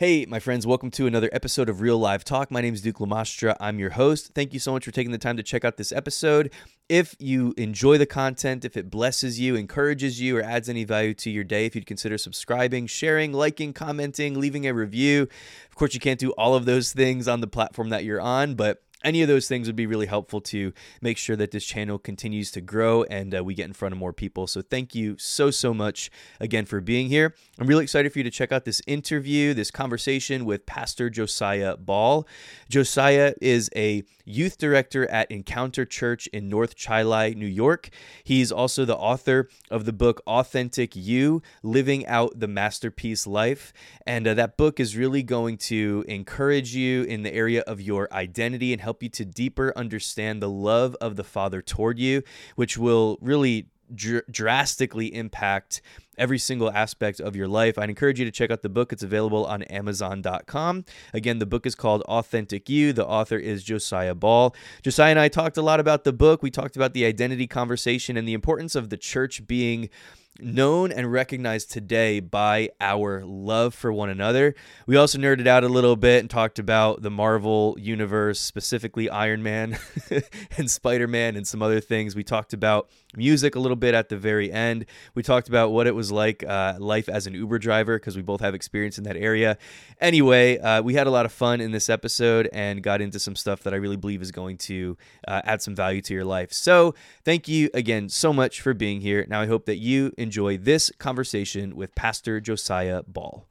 Hey, my friends, welcome to another episode of Real Live Talk. My name is Duke Lamastra. I'm your host. Thank you so much for taking the time to check out this episode. If you enjoy the content, if it blesses you, encourages you, or adds any value to your day, if you'd consider subscribing, sharing, liking, commenting, leaving a review. Of course, you can't do all of those things on the platform that you're on, but any of those things would be really helpful to make sure that this channel continues to grow and uh, we get in front of more people. So thank you so, so much again for being here. I'm really excited for you to check out this interview, this conversation with Pastor Josiah Ball. Josiah is a youth director at Encounter Church in North Chi New York. He's also the author of the book Authentic You Living Out the Masterpiece Life. And uh, that book is really going to encourage you in the area of your identity and help help you to deeper understand the love of the Father toward you, which will really dr- drastically impact every single aspect of your life. I'd encourage you to check out the book. It's available on Amazon.com. Again, the book is called Authentic You. The author is Josiah Ball. Josiah and I talked a lot about the book. We talked about the identity conversation and the importance of the church being known and recognized today by our love for one another. We also nerded out a little bit and talked about the Marvel universe, specifically Iron Man and Spider Man, and some other things. We talked about music a little bit at the very end. We talked about what it was like uh, life as an Uber driver because we both have experience in that area. Anyway, uh, we had a lot of fun in this episode and got into some stuff that I really believe is going to uh, add some value to your life. So, thank you again so much for being here. Now, I hope that you enjoy this conversation with Pastor Josiah Ball.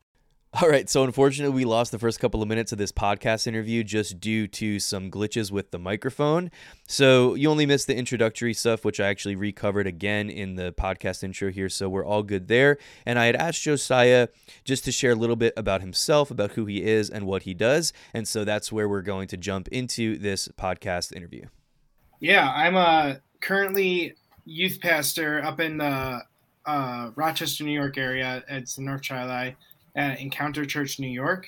All right, so unfortunately, we lost the first couple of minutes of this podcast interview just due to some glitches with the microphone. So you only missed the introductory stuff, which I actually recovered again in the podcast intro here. So we're all good there. And I had asked Josiah just to share a little bit about himself, about who he is, and what he does. And so that's where we're going to jump into this podcast interview. Yeah, I'm a currently youth pastor up in the uh, Rochester, New York area. It's North Chi at Encounter Church, New York,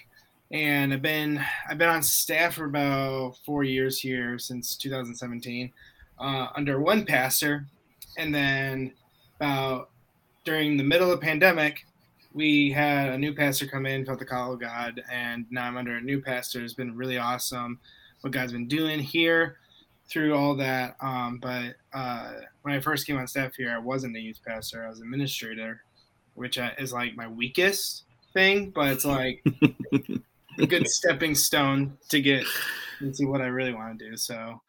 and I've been I've been on staff for about four years here since 2017, uh, under one pastor, and then about during the middle of the pandemic, we had a new pastor come in, felt the call of God, and now I'm under a new pastor. It's been really awesome what God's been doing here through all that. Um, but uh, when I first came on staff here, I wasn't a youth pastor; I was an administrator, which uh, is like my weakest thing, but it's like a good stepping stone to get into what I really want to do. So,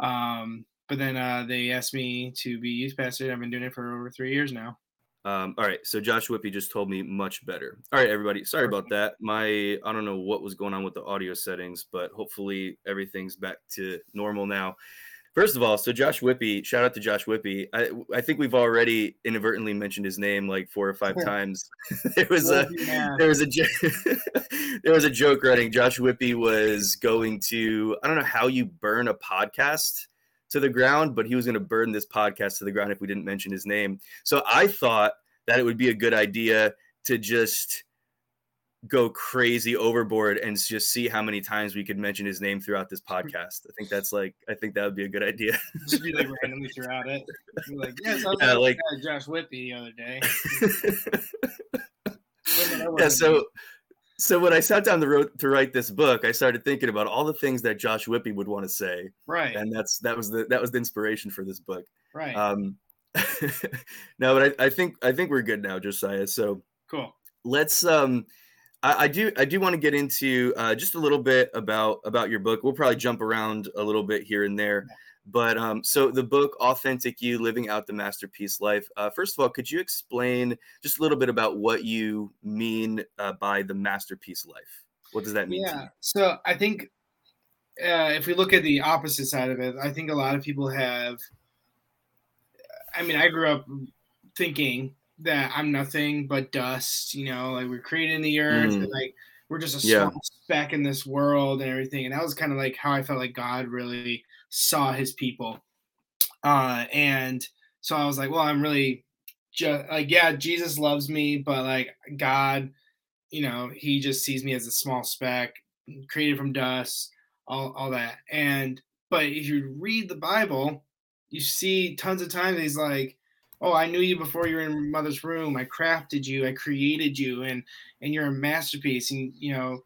um, but then uh, they asked me to be youth pastor. I've been doing it for over three years now. Um, all right, so Josh Whippy just told me much better. All right, everybody, sorry about that. My I don't know what was going on with the audio settings, but hopefully everything's back to normal now. First of all, so Josh Whippy, shout out to Josh Whippy. I, I think we've already inadvertently mentioned his name like four or five times. there was a there was a there was a joke running. Josh Whippy was going to I don't know how you burn a podcast to the ground, but he was going to burn this podcast to the ground if we didn't mention his name. So I thought that it would be a good idea to just go crazy overboard and just see how many times we could mention his name throughout this podcast. I think that's like I think that would be a good idea. just be like randomly throughout it. Be like, yes, I was yeah, like Josh Whippy the other day. yeah, so so when I sat down the road to write this book, I started thinking about all the things that Josh Whippy would want to say. Right. And that's that was the that was the inspiration for this book. Right. Um no, but I, I think I think we're good now, Josiah. So cool. Let's um I, I do I do want to get into uh, just a little bit about about your book. We'll probably jump around a little bit here and there. But um, so the book Authentic You Living Out the Masterpiece Life. Uh, first of all, could you explain just a little bit about what you mean uh, by the masterpiece life? What does that mean? Yeah. So I think uh, if we look at the opposite side of it, I think a lot of people have. I mean, I grew up thinking that I'm nothing but dust. You know, like we're created in the earth, mm. and like we're just a small yeah. speck in this world and everything. And that was kind of like how I felt like God really saw His people. Uh, and so I was like, well, I'm really just like, yeah, Jesus loves me, but like God, you know, He just sees me as a small speck, created from dust, all all that. And but if you read the Bible, you see tons of times He's like oh i knew you before you were in mother's room. I crafted you. I created you. And and you're a masterpiece. And you know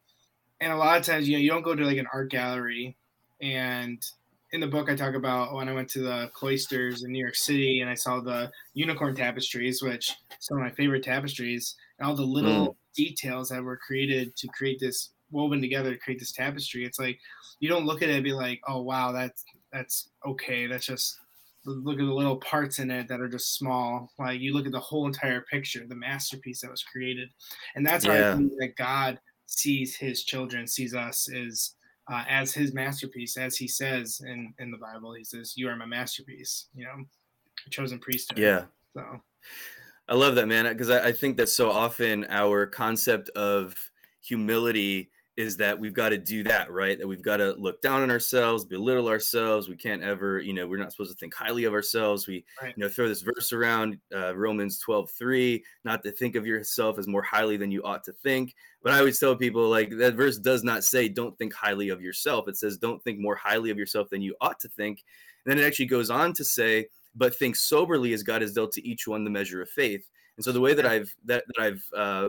and a lot of times you know you don't go to like an art gallery. And in the book i talk about when i went to the cloisters in new york city and i saw the unicorn tapestries which some of my favorite tapestries and all the little mm. details that were created to create this woven together to create this tapestry. It's like you don't look at it and be like oh wow that's that's okay. That's just look at the little parts in it that are just small. Like you look at the whole entire picture, the masterpiece that was created, and that's how. I think that God sees His children, sees us is uh, as His masterpiece, as He says in in the Bible. He says, "You are my masterpiece." You know, chosen priesthood. Yeah. So. I love that, man, because I, I think that so often our concept of humility is that we've got to do that, right? That we've got to look down on ourselves, belittle ourselves. We can't ever, you know, we're not supposed to think highly of ourselves. We, right. you know, throw this verse around, uh, Romans 12, 3, not to think of yourself as more highly than you ought to think. But I always tell people, like, that verse does not say, don't think highly of yourself. It says, don't think more highly of yourself than you ought to think. And then it actually goes on to say, but think soberly as God has dealt to each one the measure of faith. And so the way that I've that, that I've uh,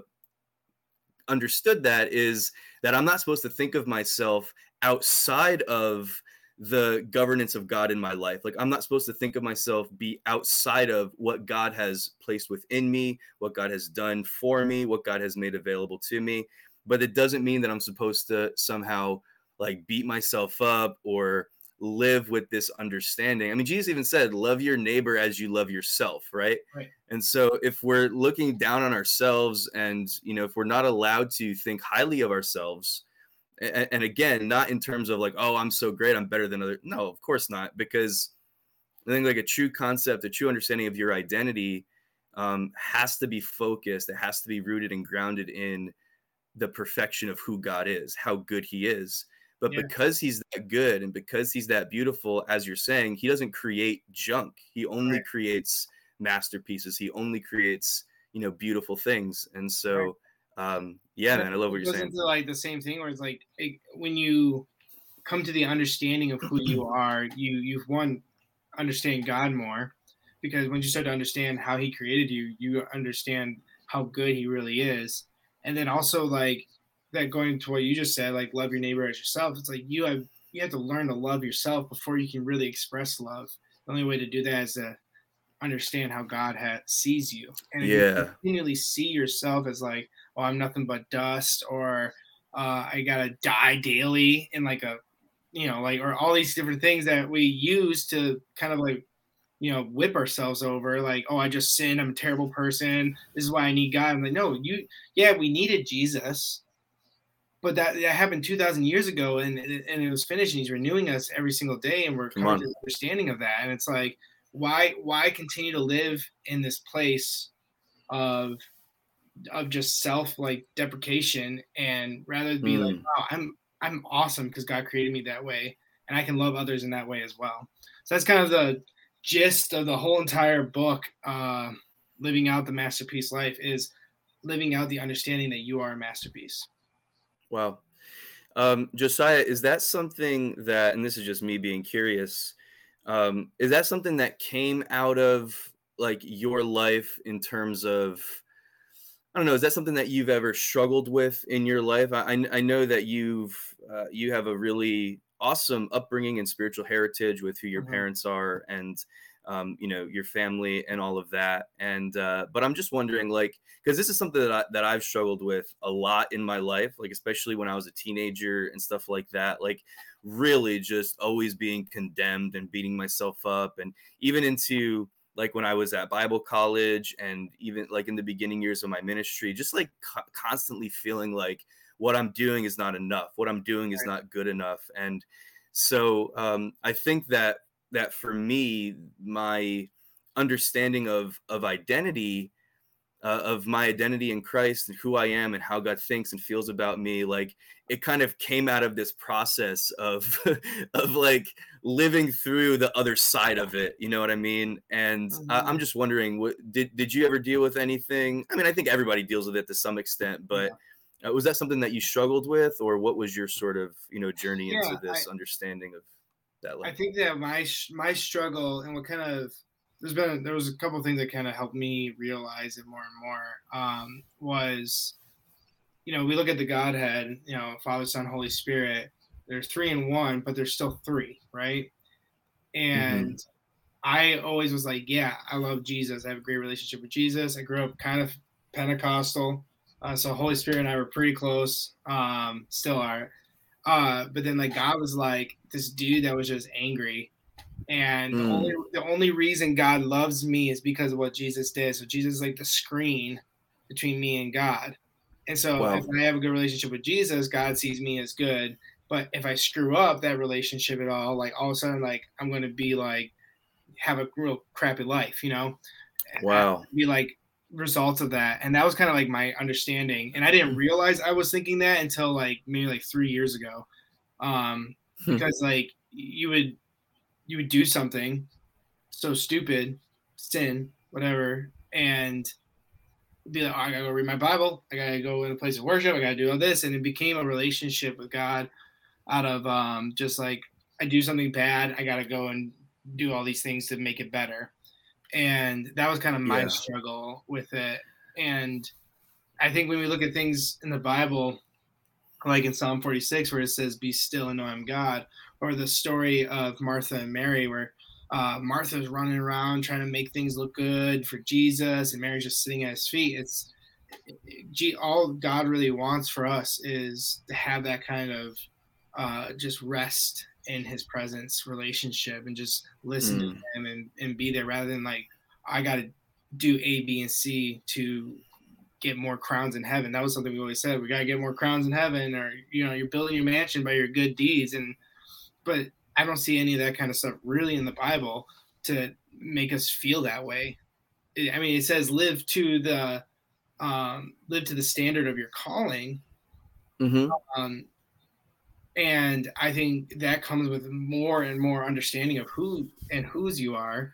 understood that is that I'm not supposed to think of myself outside of the governance of God in my life. Like I'm not supposed to think of myself be outside of what God has placed within me, what God has done for me, what God has made available to me. But it doesn't mean that I'm supposed to somehow like beat myself up or live with this understanding. I mean, Jesus even said, love your neighbor as you love yourself, right? Right. And so if we're looking down on ourselves and, you know, if we're not allowed to think highly of ourselves, and, and again, not in terms of like, oh, I'm so great, I'm better than other. No, of course not. Because I think like a true concept, a true understanding of your identity um, has to be focused. It has to be rooted and grounded in the perfection of who God is, how good he is but yeah. because he's that good and because he's that beautiful, as you're saying, he doesn't create junk. He only right. creates masterpieces. He only creates, you know, beautiful things. And so, right. um, yeah, man, I love what you're saying. Into like the same thing where it's like it, when you come to the understanding of who you are, you you've one understand God more because when you start to understand how He created you, you understand how good He really is, and then also like that going to what you just said, like love your neighbor as yourself. It's like you have you have to learn to love yourself before you can really express love. The only way to do that is to understand how God has, sees you, and yeah, you continually see yourself as like, oh, I'm nothing but dust, or uh, I gotta die daily, in like a, you know, like or all these different things that we use to kind of like you know, whip ourselves over like, oh, I just sinned. I'm a terrible person. This is why I need God. I'm like, no, you, yeah, we needed Jesus but that, that happened 2000 years ago and, and it was finished and he's renewing us every single day and we're coming to understanding of that. And it's like why why continue to live in this place of of just self like deprecation and rather be mm. like wow i'm i'm awesome because god created me that way and i can love others in that way as well. So that's kind of the gist of the whole entire book uh living out the masterpiece life is living out the understanding that you are a masterpiece Wow. Um, Josiah, is that something that, and this is just me being curious, um, is that something that came out of like your life in terms of, I don't know, is that something that you've ever struggled with in your life? I, I know that you've, uh, you have a really awesome upbringing and spiritual heritage with who your mm-hmm. parents are and, um, you know, your family and all of that. And, uh, but I'm just wondering, like, because this is something that, I, that I've struggled with a lot in my life, like, especially when I was a teenager and stuff like that. Like, really just always being condemned and beating myself up. And even into, like when I was at Bible college and even like in the beginning years of my ministry, just like co- constantly feeling like what I'm doing is not enough, what I'm doing is not good enough. And so um, I think that that for me, my understanding of of identity, uh, of my identity in Christ and who I am and how God thinks and feels about me, like it kind of came out of this process of of like living through the other side of it. You know what I mean? And mm-hmm. I, am just wondering, what did did you ever deal with anything? I mean, I think everybody deals with it to some extent, but. Yeah. Uh, was that something that you struggled with, or what was your sort of you know journey yeah, into this I, understanding of that I think that my my struggle and what kind of there's been there was a couple things that kind of helped me realize it more and more. Um, was you know we look at the Godhead, you know Father, Son, Holy Spirit. There's three in one, but there's still three, right? And mm-hmm. I always was like, yeah, I love Jesus. I have a great relationship with Jesus. I grew up kind of Pentecostal, uh, so Holy Spirit and I were pretty close. Um, still are. Uh, but then like God was like this dude that was just angry and mm. the, only, the only reason God loves me is because of what Jesus did. So Jesus is like the screen between me and God. And so wow. if I have a good relationship with Jesus, God sees me as good. But if I screw up that relationship at all, like all of a sudden, like I'm going to be like have a real crappy life, you know? Wow. Be like results of that. And that was kind of like my understanding. And I didn't realize I was thinking that until like maybe like three years ago. Um, hmm. because like you would you would do something so stupid, sin, whatever, and be like, oh, I gotta go read my Bible, I gotta go in a place of worship, I gotta do all this, and it became a relationship with God out of um, just like I do something bad, I gotta go and do all these things to make it better, and that was kind of my yeah. struggle with it, and I think when we look at things in the Bible, like in Psalm 46, where it says, "Be still and know I'm God," or the story of Martha and Mary, where uh, Martha's running around trying to make things look good for Jesus, and Mary's just sitting at his feet. It's it, all God really wants for us is to have that kind of uh, just rest in His presence relationship, and just listen mm. to Him and and be there, rather than like I got to do A, B, and C to get more crowns in heaven. That was something we always said. We got to get more crowns in heaven, or you know, you're building your mansion by your good deeds, and but I don't see any of that kind of stuff really in the Bible to make us feel that way. I mean, it says live to the um, live to the standard of your calling. Mm-hmm. Um, and I think that comes with more and more understanding of who and whose you are.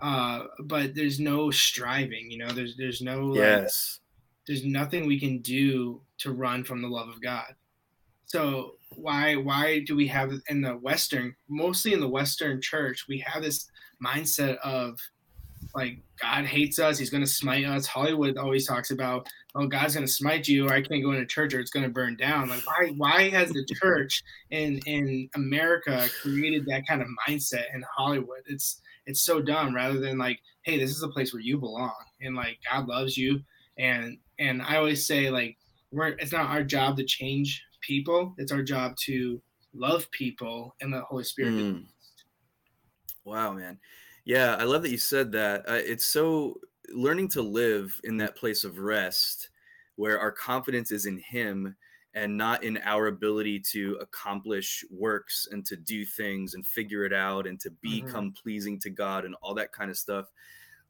Uh, but there's no striving, you know. There's there's no yes. Like, there's nothing we can do to run from the love of God. So why why do we have in the Western, mostly in the Western church, we have this mindset of like God hates us, He's going to smite us. Hollywood always talks about, oh, God's to smite you, or I can't go into church, or it's going to burn down. Like, why? Why has the church in in America created that kind of mindset in Hollywood? It's it's so dumb. Rather than like, hey, this is a place where you belong, and like God loves you, and and I always say like, we're it's not our job to change people. It's our job to love people and the Holy Spirit. Mm. Wow, man. Yeah, I love that you said that. Uh, it's so learning to live in that place of rest where our confidence is in Him and not in our ability to accomplish works and to do things and figure it out and to mm-hmm. become mm-hmm. pleasing to God and all that kind of stuff.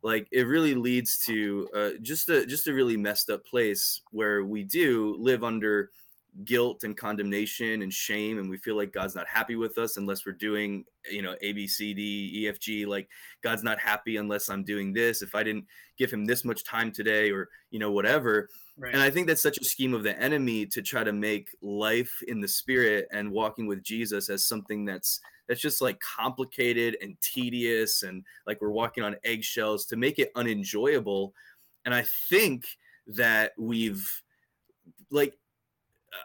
Like it really leads to uh, just a just a really messed up place where we do live under guilt and condemnation and shame and we feel like god's not happy with us unless we're doing you know a b c d e f g. Like god's not happy unless i'm doing this. If i didn't give him this much time today or you know whatever. Right. and i think that's such a scheme of the enemy to try to make life in the spirit and walking with jesus as something that's that's just like complicated and tedious and like we're walking on eggshells to make it unenjoyable. And i think that we've like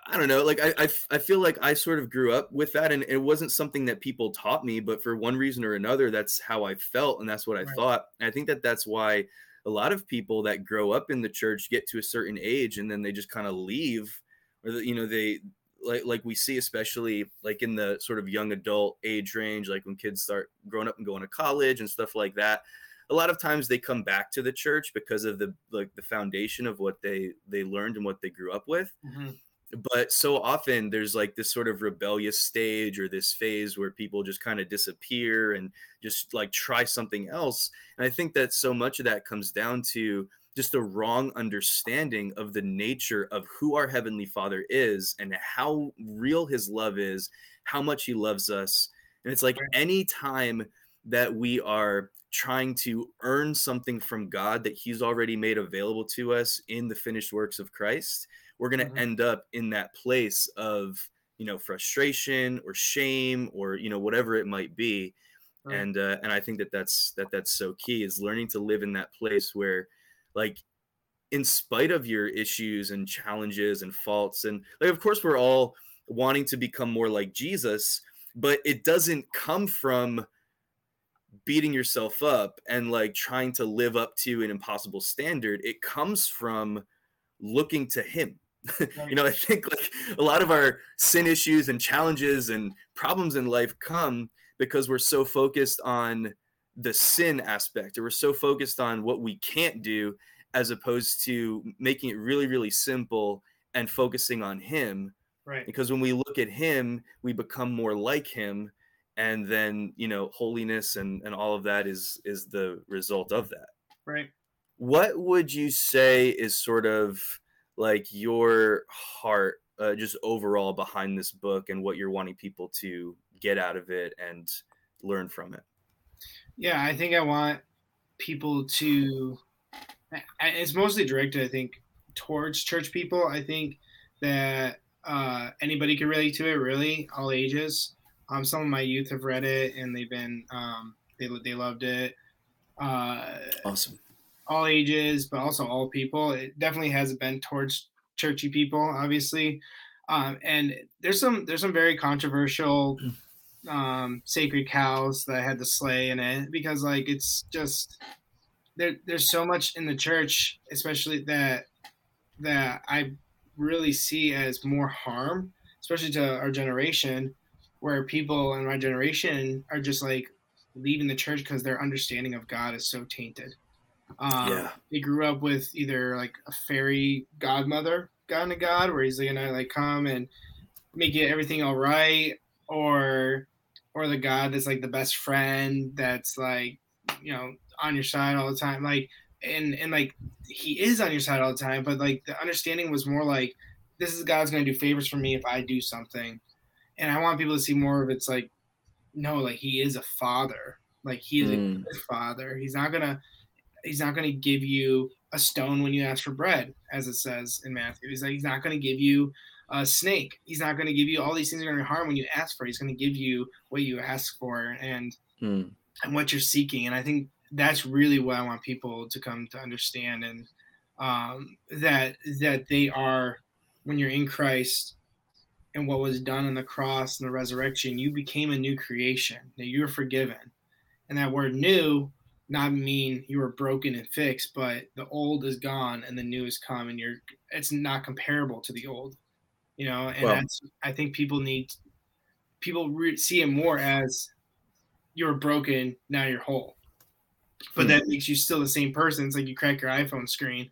I don't know. Like I, I, I feel like I sort of grew up with that, and it wasn't something that people taught me, but for one reason or another, that's how I felt, and that's what I right. thought. And I think that that's why a lot of people that grow up in the church get to a certain age, and then they just kind of leave, or you know, they like like we see, especially like in the sort of young adult age range, like when kids start growing up and going to college and stuff like that. A lot of times they come back to the church because of the like the foundation of what they they learned and what they grew up with. Mm-hmm but so often there's like this sort of rebellious stage or this phase where people just kind of disappear and just like try something else. And i think that so much of that comes down to just a wrong understanding of the nature of who our heavenly father is and how real his love is how much he loves us. And it's like any time that we are trying to earn something from god that he's already made available to us in the finished works of christ we're going to mm-hmm. end up in that place of you know frustration or shame or you know whatever it might be Right. and uh, and I think that that's that that's so key is learning to live in that place where, like, in spite of your issues and challenges and faults, and like, of course, we're all wanting to become more like Jesus, but it doesn't come from beating yourself up and like trying to live up to an impossible standard. It comes from looking to Him. you know, I think like a lot of our sin issues and challenges and problems in life come because we're so focused on the sin aspect or we're so focused on what we can't do as opposed to making it really really simple and focusing on him right. because when we look at him we become more like him and then you know holiness and and all of that is is the result of that Right. what would you say is sort of like your heart uh, just overall behind this book and what you're wanting people to get out of it and learn from it Yeah, I think I want people to. I- It's mostly directed, I think, towards church people. I think that uh, anybody can relate to it, really, all ages. Um, some of my youth have read it and they've been um, they they loved it. Uh, awesome all ages, but also all people. It definitely has been towards churchy people, obviously. Um, and there's some there's some very controversial um, sacred cows that I had to slay in it because like it's just there. There's so much in the church, especially that that I really see as more harm, especially to our generation, where people in my generation are just like leaving the church because their understanding of God is so tainted. Um, Yeah. They grew up with either like a fairy godmother kind of God, where he's gonna like come and make it everything all right, or or the God that's like the best friend that's like you know on your side all the time, like and and like he is on your side all the time, but like the understanding was more like this is God's gonna do favors for me if I do something, and I want people to see more of it's like no, like he is a father, like he is Mm. a good father. He's not gonna he's not going to give you a stone when you ask for bread, as it says in Matthew. He's like, he's not going to give you a snake. He's not going to give you all these things are going to harm when you ask for. It. He's going to give you what you ask for and Hmm. and what you're seeking. And I think that's really what I want people to come to understand and um, that that they are when you're in Christ and what was done on the cross and the resurrection, you became a new creation. That you're forgiven, and that word "new" not mean you were broken and fixed, but the old is gone and the new is come, and you're it's not comparable to the old, you know. And Well- that's I think people need people re- see it more as you're broken, now you're whole. But Hmm. that makes you still the same person. It's like you crack your iPhone screen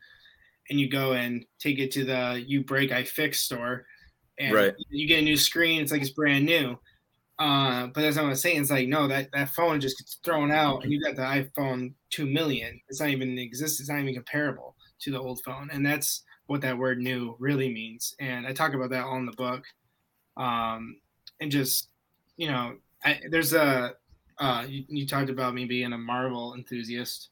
and you go and take it to the uBreakiFix store and Right. you get a new screen, it's like it's brand new. Uh, but that's not what I'm saying. It's like no, that, that phone just gets thrown out and you got the iPhone two million. It's not even exist, it's not even comparable to the old phone. And that's what that word new really means. And I talk about that all in the book. Um, and just you know, I, there's a uh, you, you talked about me being a Marvel enthusiast.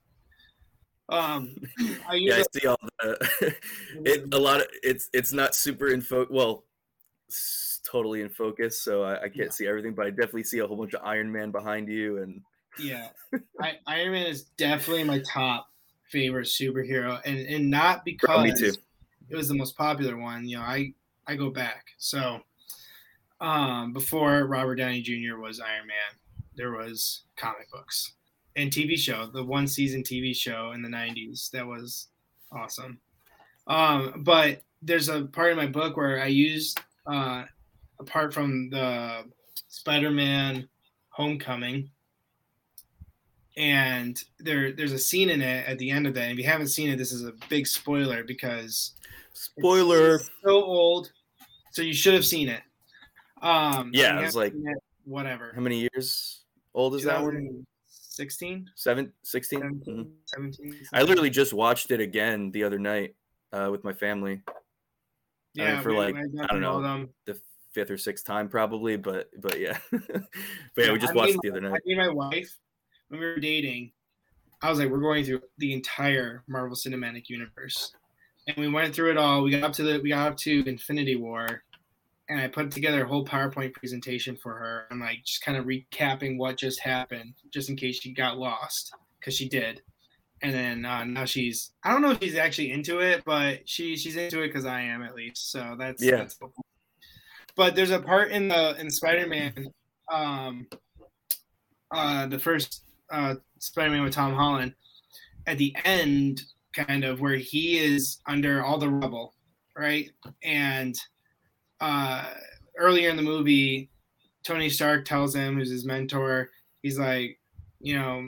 Um, I yeah i see all the it a lot of it's it's not super info. well totally in focus so I, I can't Yeah. see everything but i definitely see a whole bunch of iron man behind you and yeah, I, Iron Man is definitely my top favorite superhero, and and not because it was the most popular one. You know, I I go back so. Um, before Robert Downey Jr. was Iron Man, there was comic books and TV show, the one season TV show in the '90s that was awesome. Um, but there's a part in my book where I used, uh, apart from the Spider-Man Homecoming, and there there's a scene in it at the end of that. And if you haven't seen it, this is a big spoiler because spoiler so old, so you should have seen it. Um, Yeah, it was like- it, whatever. how many years old is that one 16, Seven, 16? 17, Mhm. 17. i literally just watched it again the other night uh, with my family yeah, for like, got I don't know. them. the fifth or sixth time probably but but yeah but yeah we just I watched the other night. I mean, my wife, when we were dating, I was like, we're going through the entire Marvel Cinematic Universe, and we went through it all. We got up to the, we got up to Infinity War, and I put together a whole PowerPoint presentation for her and like just kind of recapping what just happened, just in case she got lost, because she did. And then uh, now she's I don't know if she's actually into it, but she she's into it because I am at least. So that's yeah. That's cool. But there's a part in the in Spider-Man, um, uh, the first uh, Spider-Man with Tom Holland, at the end, kind of where he is under all the rubble, right? And uh, earlier in the movie, Tony Stark tells him, who's his mentor, he's like, you know,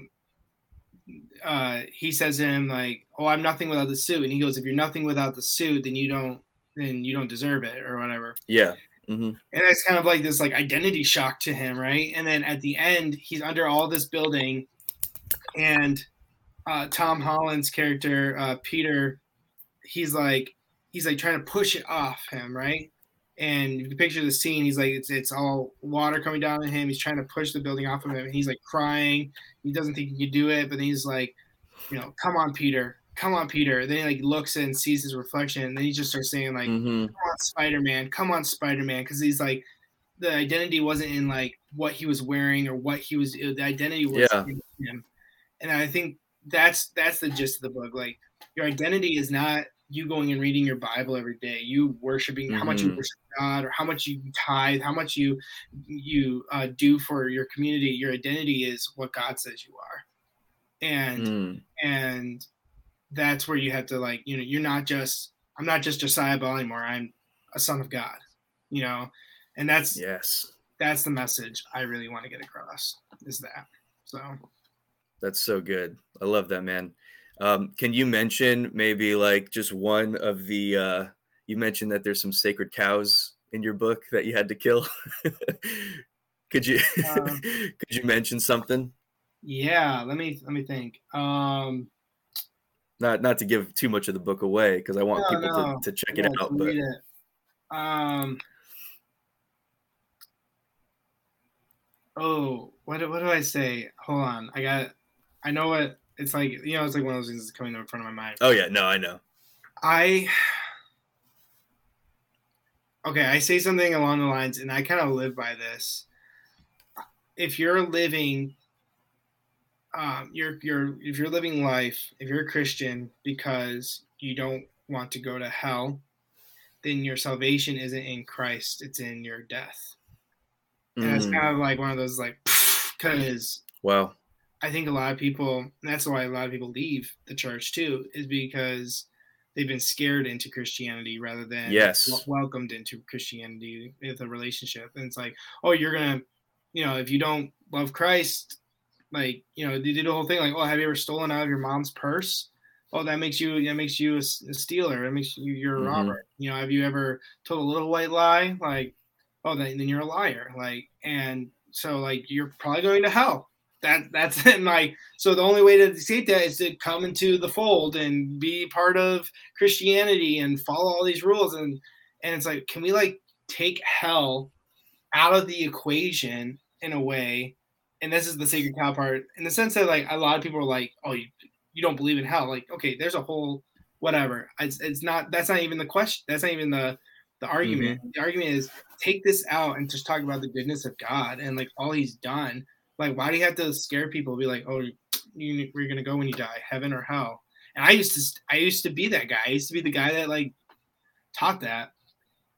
uh, he says to him like, "Oh, I'm nothing without the suit," and he goes, "If you're nothing without the suit, then you don't, then you don't deserve it, or whatever." Yeah. Mm-hmm. And it's kind of like this like identity shock to him, right? And then at the end, he's under all this building, and uh, Tom Holland's character uh, Peter, he's like he's like trying to push it off him, right? And you picture the scene, he's like it's it's all water coming down on him. He's trying to push the building off of him, and he's like crying. He doesn't think he can do it, but then he's like, you know, come on, Peter, come on, Peter. Then he like looks and sees his reflection, and then he just starts saying like, mm-hmm. come on, Spider Man, come on, Spider Man, because he's like the identity wasn't in like what he was wearing or what he was. The identity was yeah. in him, and I think that's that's the gist of the book. Like your identity is not you going and reading your Bible every day, you worshiping mm-hmm. how much you Mhm. worship God, or how much you tithe, how much you you uh, do for your community. Your identity is what God says you are, and Mm. and that's where you have to like you know you're not just I'm not just Josiah Bell anymore. I'm a son of God, you know, and that's Yes. that's the message I really want to get across is that. So That's so good. I love that, man. Um, can you mention maybe like just one of the uh you mentioned that there's some sacred cows in your book that you had to kill. could you Um, could you mention something? yeah, let me let me think. Um, Not not to give too much of the book away because I want No, people no. to, to check it out. But it. Um. Oh, what do- what do I say? Hold on, I got. I know what it's like. You know, it's like one of those things that's coming in front of my mind. oh yeah, no, I know. I okay, I say something along the lines, and I kind of live by this. If you're living, um, you're you're if you're living life, if you're a Christian because you don't want to go to hell, then your salvation isn't in Christ; it's in your death. And it's Mm, kind of like one of those like because wow. I think a lot of people, that's why a lot of people leave the church too, is because they've been scared into Christianity rather than Yes. wel- welcomed into Christianity with a relationship. And it's like, oh, you're gonna, you know, if you don't love Christ, like, you know, they did the whole thing like, oh, have you ever stolen out of your mom's purse? Oh, that makes you that makes you a, stealer. That makes you you're a Mhm. robber. You know, have you ever told a little white lie? Like, oh, then, then you're a liar. Like, and so like you're probably going to hell that that's like. so the only way to escape that is to come into the fold and be part of christianity and follow all these rules and and it's like can we like take hell out of the equation in a way and this is the sacred cow part in the sense that like a lot of people are like oh you, you don't believe in hell like okay there's a whole whatever it's, it's not that's not even the question that's not even the the argument mm-hmm. the argument is take this out and just talk about the goodness of god and like all he's done like, why do you have to scare people? Be like, oh, you, we're gonna go when you die, heaven or hell. And I used to, I used to be that guy. I used to be the guy that like taught that,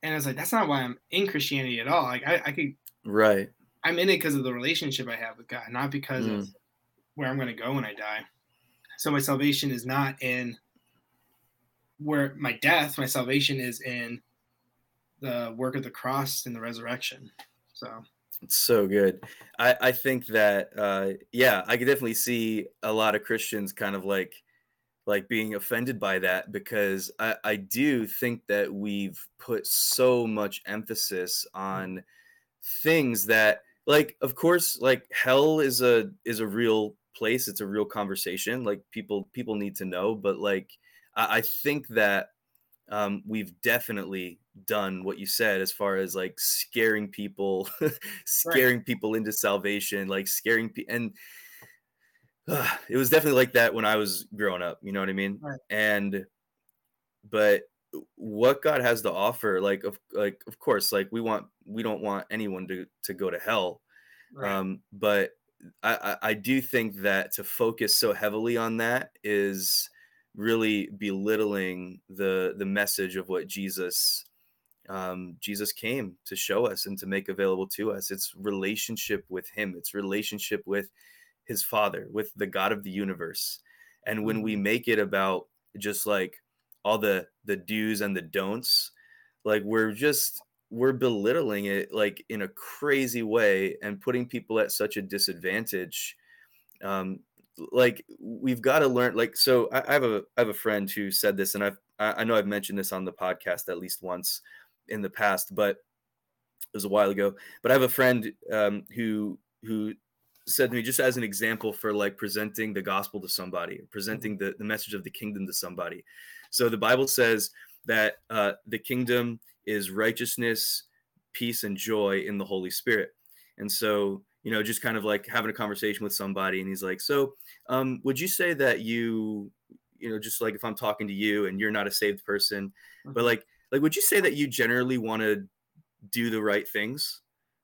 and I was like, that's not why I'm in Christianity at all. Like, I, I could, Right. I'm in it because of the relationship I have with God, not because of Mm. where I'm gonna go when I die. So my salvation is not in where my death. My salvation is in the work of the cross and the resurrection. So It's so good. I, I think that uh, yeah, I could definitely see a lot of Christians kind of like like being offended by that because I, I do think that we've put so much emphasis on things that like of course like hell is a is a real place it's a real conversation like people people need to know but like i, I think that um, we've definitely done what you said as far as like scaring people scaring people into salvation like scaring people and uh, it was definitely like that when i was growing up you know what i mean Right. and but what God has to offer, like of like of course, like we want we don't want anyone to to go to hell, right. um, but I, I do think that to focus so heavily on that is really belittling the the message of what Jesus um, Jesus came to show us and to make available to us. It's relationship with Him. It's relationship with His Father, with the God of the universe. And when we mm-hmm. make it about just like all the the do's and the don'ts, like we're just we're belittling it like in a crazy way and putting people at such a disadvantage. Um like we've got to learn like so I, I, have a i have a friend who said this and i've i know i've mentioned this on the podcast at least once in the past but it was a while ago. But i have a friend um who who said to me just as an example for like presenting the gospel to somebody presenting the, the message of the kingdom to somebody so the bible says that uh, the kingdom is righteousness, peace, and joy in the Holy Spirit. And so, you know, just kind of like having a conversation with somebody, and he's like, "So, um, would you say that you, you know, just like if I'm talking to you and you're not a saved person, but mm-hmm. like, like, would you say that you generally want to do the right things?"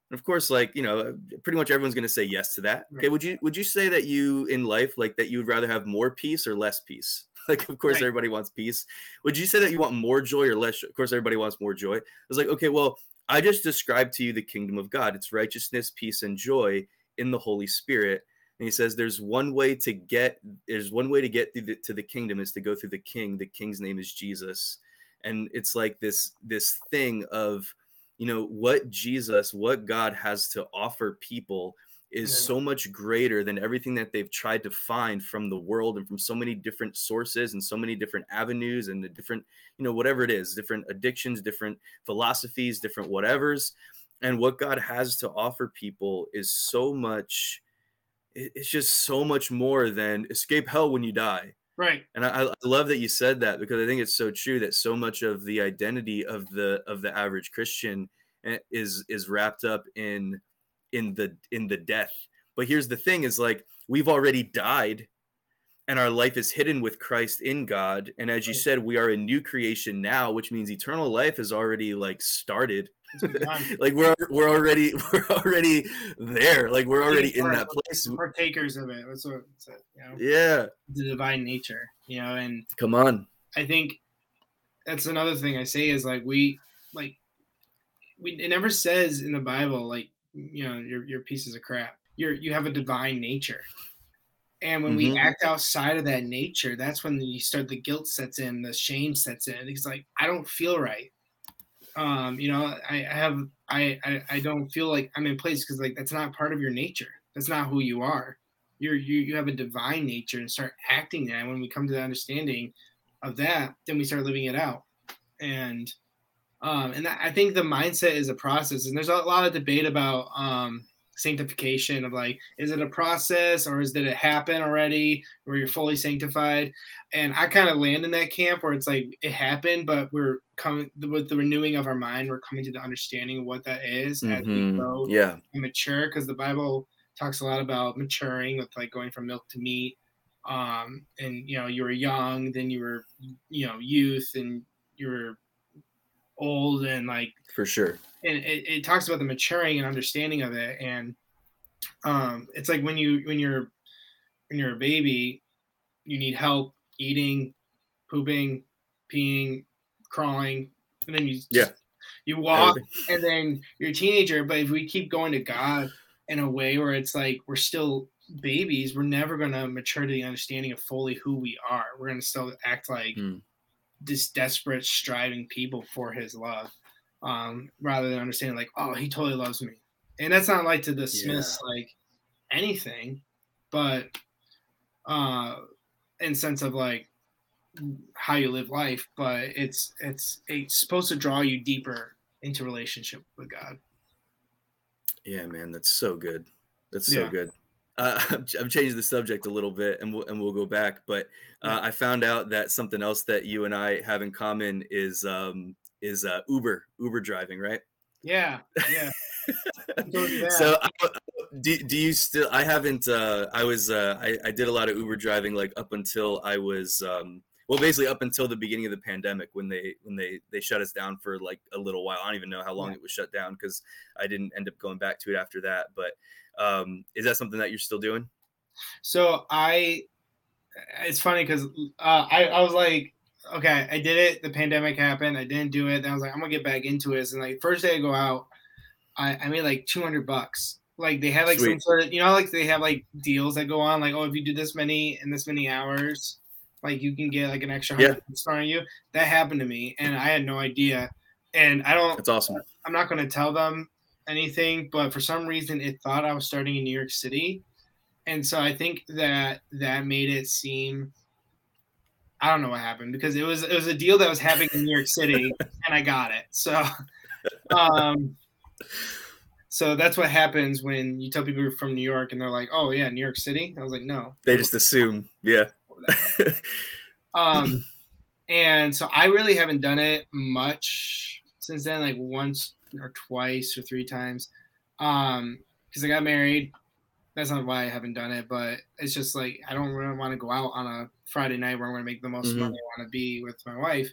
And of course, like you know, pretty much everyone's going to say yes to that. Okay, would you would you say that you in life like that you would rather have more peace or less peace? like of course right. everybody wants peace. Would you say that you want more joy or less of course everybody wants more joy? I was like okay well i just described to you the kingdom of god. It's righteousness peace and joy in the holy spirit. And he says there's one way to get there's one way to get the, to the kingdom is to go through the king. The king's name is jesus. And it's like this this thing of you know what jesus what god has to offer people is yeah. so much greater than everything that they've tried to find from the world and from so many different sources and so many different avenues and the different you know whatever it is different addictions different philosophies different whatevers. And what god has to offer people is so much it's just so much more than escape hell when you die. Right. And I, I love that you said that because i think it's so true that so much of the identity of the of the average christian eh, is is wrapped up in in the in the death. But here's the thing is like we've already died and our life is hidden with Christ in God. And as you said we are a new creation now which means eternal life is already like started. Like we're we're already we're already there. Like we're already in that place. partakers of it. That's what it's, you know, yeah. The divine nature you know and come on. I think that's another thing I say is like we like we it never says in the Bible like you know your your pieces of crap. You're you have a divine nature. And when mm-hmm. we act outside of that nature, that's when you start the guilt sets in, the shame sets in. It's like I don't feel right. Um, you know, I, I have I, I I don't feel like I'm in place because like that's not part of your nature. That's not who you are. You're you you have a divine nature and start acting that. When we come to the understanding of that, then we start living it out. And um, and I think the mindset is a process, and there's a lot of debate about um, sanctification of like, is it a process or is did it happen already where you're fully sanctified? And I kind of land in that camp where it's like it happened, but we're coming with the renewing of our mind, we're coming to the understanding of what that is mm-hmm. as we mm-hmm. grow yeah. and mature, because the Bible talks a lot about maturing with like going from milk to meat. Um, and you know, you were young, then you were, you know, youth, and you were old and like for sure. and it, it talks about the maturing and understanding of it. And um it's like when you when you're when you're a baby you need help eating pooping peeing crawling and then you yeah. you walk and then you're a teenager. But if we keep going to god in a way where it's like we're still babies we're never going to mature to the understanding of fully who we are. We're going to still act like mm this desperate striving people for his love um, rather than understanding like oh he totally loves me and that's not like to dismiss yeah. like anything but uh in sense of like how you live life but it's it's it's supposed to draw you deeper into relationship with god yeah man that's so good that's so yeah. good uh, I'm changing the subject a little bit, and we'll and we'll go back. But uh, I found out that something else that you and I have in common is um, is uh, Uber Uber driving, right? Yeah, yeah. so, uh, do, do you still? I haven't. Uh, I was. Uh, I, I did a lot of Uber driving, like up until I was. Um, well, basically up until the beginning of the pandemic when they when they they shut us down for like a little while. I don't even know how long yeah. it was shut down because I didn't end up going back to it after that. But um, is that something that you're still doing? So I, it's funny because uh, I I was like, okay, I did it. The pandemic happened. I didn't do it. Then I was like, I'm gonna get back into it. And like first day I go out, I, I made like 200 bucks. Like they have like Sweet. some sort of, you know, like they have like deals that go on. Like, oh, if you do this many in this many hours, like you can get like an extra hundred yeah. on you. That happened to me, and I had no idea. And I don't. That's awesome. I'm not going to tell them anything, but for some reason, it thought I was starting in New York City, and so I think that that made it seem. I don't know what happened because it was it was a deal that was happening in New York City, and I got it. So, um, so that's what happens when you tell people you're from New York and they're like, "Oh yeah, New York City." I was like, "No." They just assume, yeah. um, and so I really haven't done it much since then, like once or twice or three times. Um, because I got married. That's not why I haven't done it, but it's just like I don't really want to go out on a Friday night where I'm going to make the most mm-hmm. money I want to be with my wife.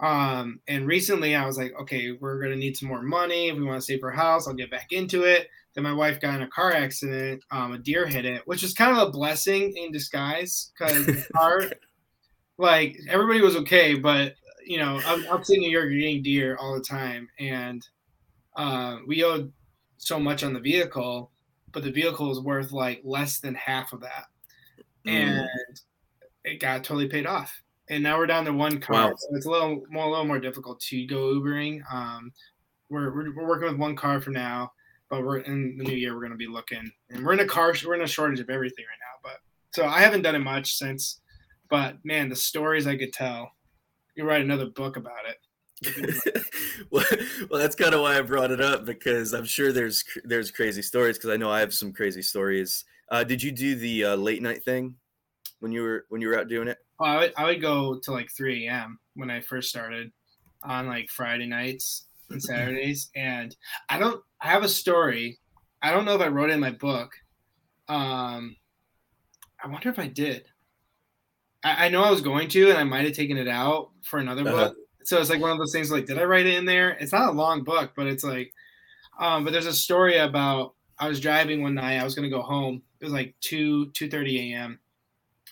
Um, and recently I was like, okay, we're gonna need some more money. If we want to save our house, I'll get back into it. Then my wife got in a car accident. Um, a deer hit it, which is kind of a blessing in disguise because like everybody was okay, but you know, I'm upstate New York, you're getting deer all the time, and uh, we owed so much on the vehicle, but the vehicle was worth like less than half of that, mm. and it got totally paid off and now we're down to one car, wow. so it's a little more, a little more difficult to go Ubering. Um, we're, we're, we're working with one car for now, but we're in the new year. We're going to be looking, and we're in a car. We're in a shortage of everything right now. But so I haven't done it much since. But man, the stories I could tell. You write another book about it. well, well, that's kind of why I brought it up because I'm sure there's there's crazy stories because I know I have some crazy stories. Uh, did you do the uh, late night thing when you were when you were out doing it? Well, I would, I would go to like 3 a.m. when I first started on like Friday nights and Saturdays. And I don't, I have a story. I don't know if I wrote it in my book. Um, I wonder if I did. I, I know I was going to, and I might have taken it out for another uh-huh. book. So it's like one of those things like, did I write it in there? It's not a long book, but it's like, um, but there's a story about I was driving one night. I was gonna go home. It was like two two thirty a.m.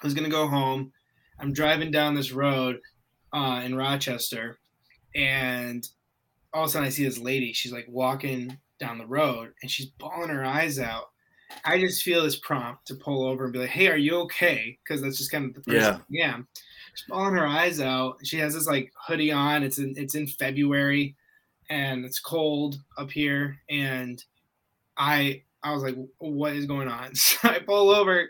I was gonna go home. I'm driving down this road uh, in Rochester, and all of a sudden I see this lady. She's like walking down the road, and she's bawling her eyes out. I just feel this prompt to pull over and be like, "Hey, are you okay?" Because that's just kind of the person yeah. I am. She's bawling her eyes out. She has this like hoodie on. It's in it's in February, and it's cold up here. And I I was like, "What is going on?" So I pull over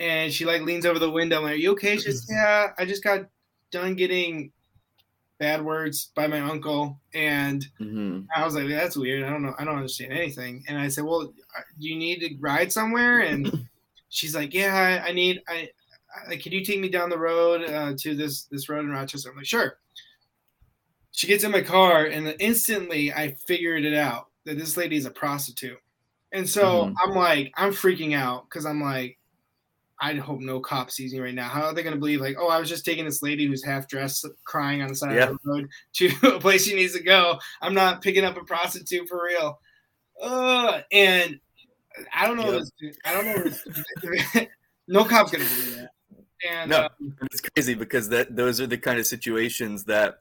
and she like leans over the window. I'm like, Are you okay? She's Yeah, I just got done getting bad words by my uncle. And mm-hmm. I was like, That's weird. I don't know. I don't understand anything. And I said, Well, uh, you need to ride somewhere? And she's like, Yeah, I, I need I, I can you take me down the road uh, to this this road in Rochester? I'm like, sure. She gets in my car, and instantly I figured it out that this lady is a prostitute. And so mm-hmm. I'm like, I'm freaking out because I'm like, I hope no cop sees me right now. How are they going to believe, like, oh, I was just taking this lady who's half dressed, crying on the side yeah. of the road to a place she needs to go? I'm not picking up a prostitute for real. Uh, and I don't know. Yep. I don't know. no cop's going to believe that. And, no, um, it's crazy because that those are the kind of situations that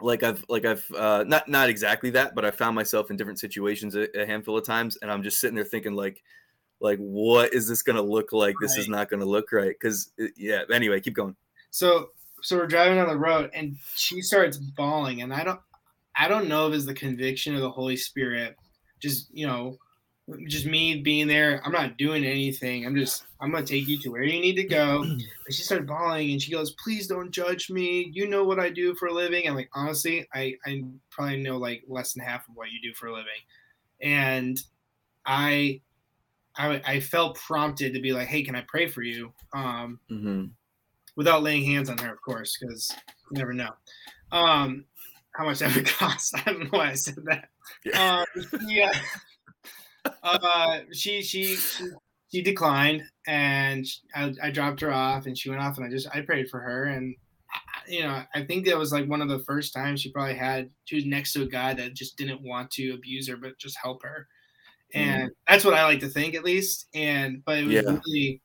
like I've like I've uh, not not exactly that, but I found myself in different situations a, a handful of times, and I'm just sitting there thinking like, like what is this going to look like? This is not going to look right because yeah anyway keep going. So so we're driving on the road and she starts bawling and i don't i don't know if it's the conviction of the holy spirit just you know just me being there i'm not doing anything i'm just i'm gonna take you to where you need to go and she started bawling and she goes please don't judge me you know what i do for a living i'm like honestly i i probably know like less than half of what you do for a living and i I, I felt prompted to be like, hey, can I pray for you? Um, mm-hmm. Without laying hands on her, of course, because you never know. Um, how much that would cost? I don't know why I said that. Yeah. Um, yeah. Uh, she, she, she, she declined, and I, I dropped her off, and she went off, and I just I prayed for her, and you know, I think that was like one of the first times she probably had she was next to a guy that just didn't want to abuse her, but just help her. And mm. that's what I like to think, at least. And but it was yeah. really,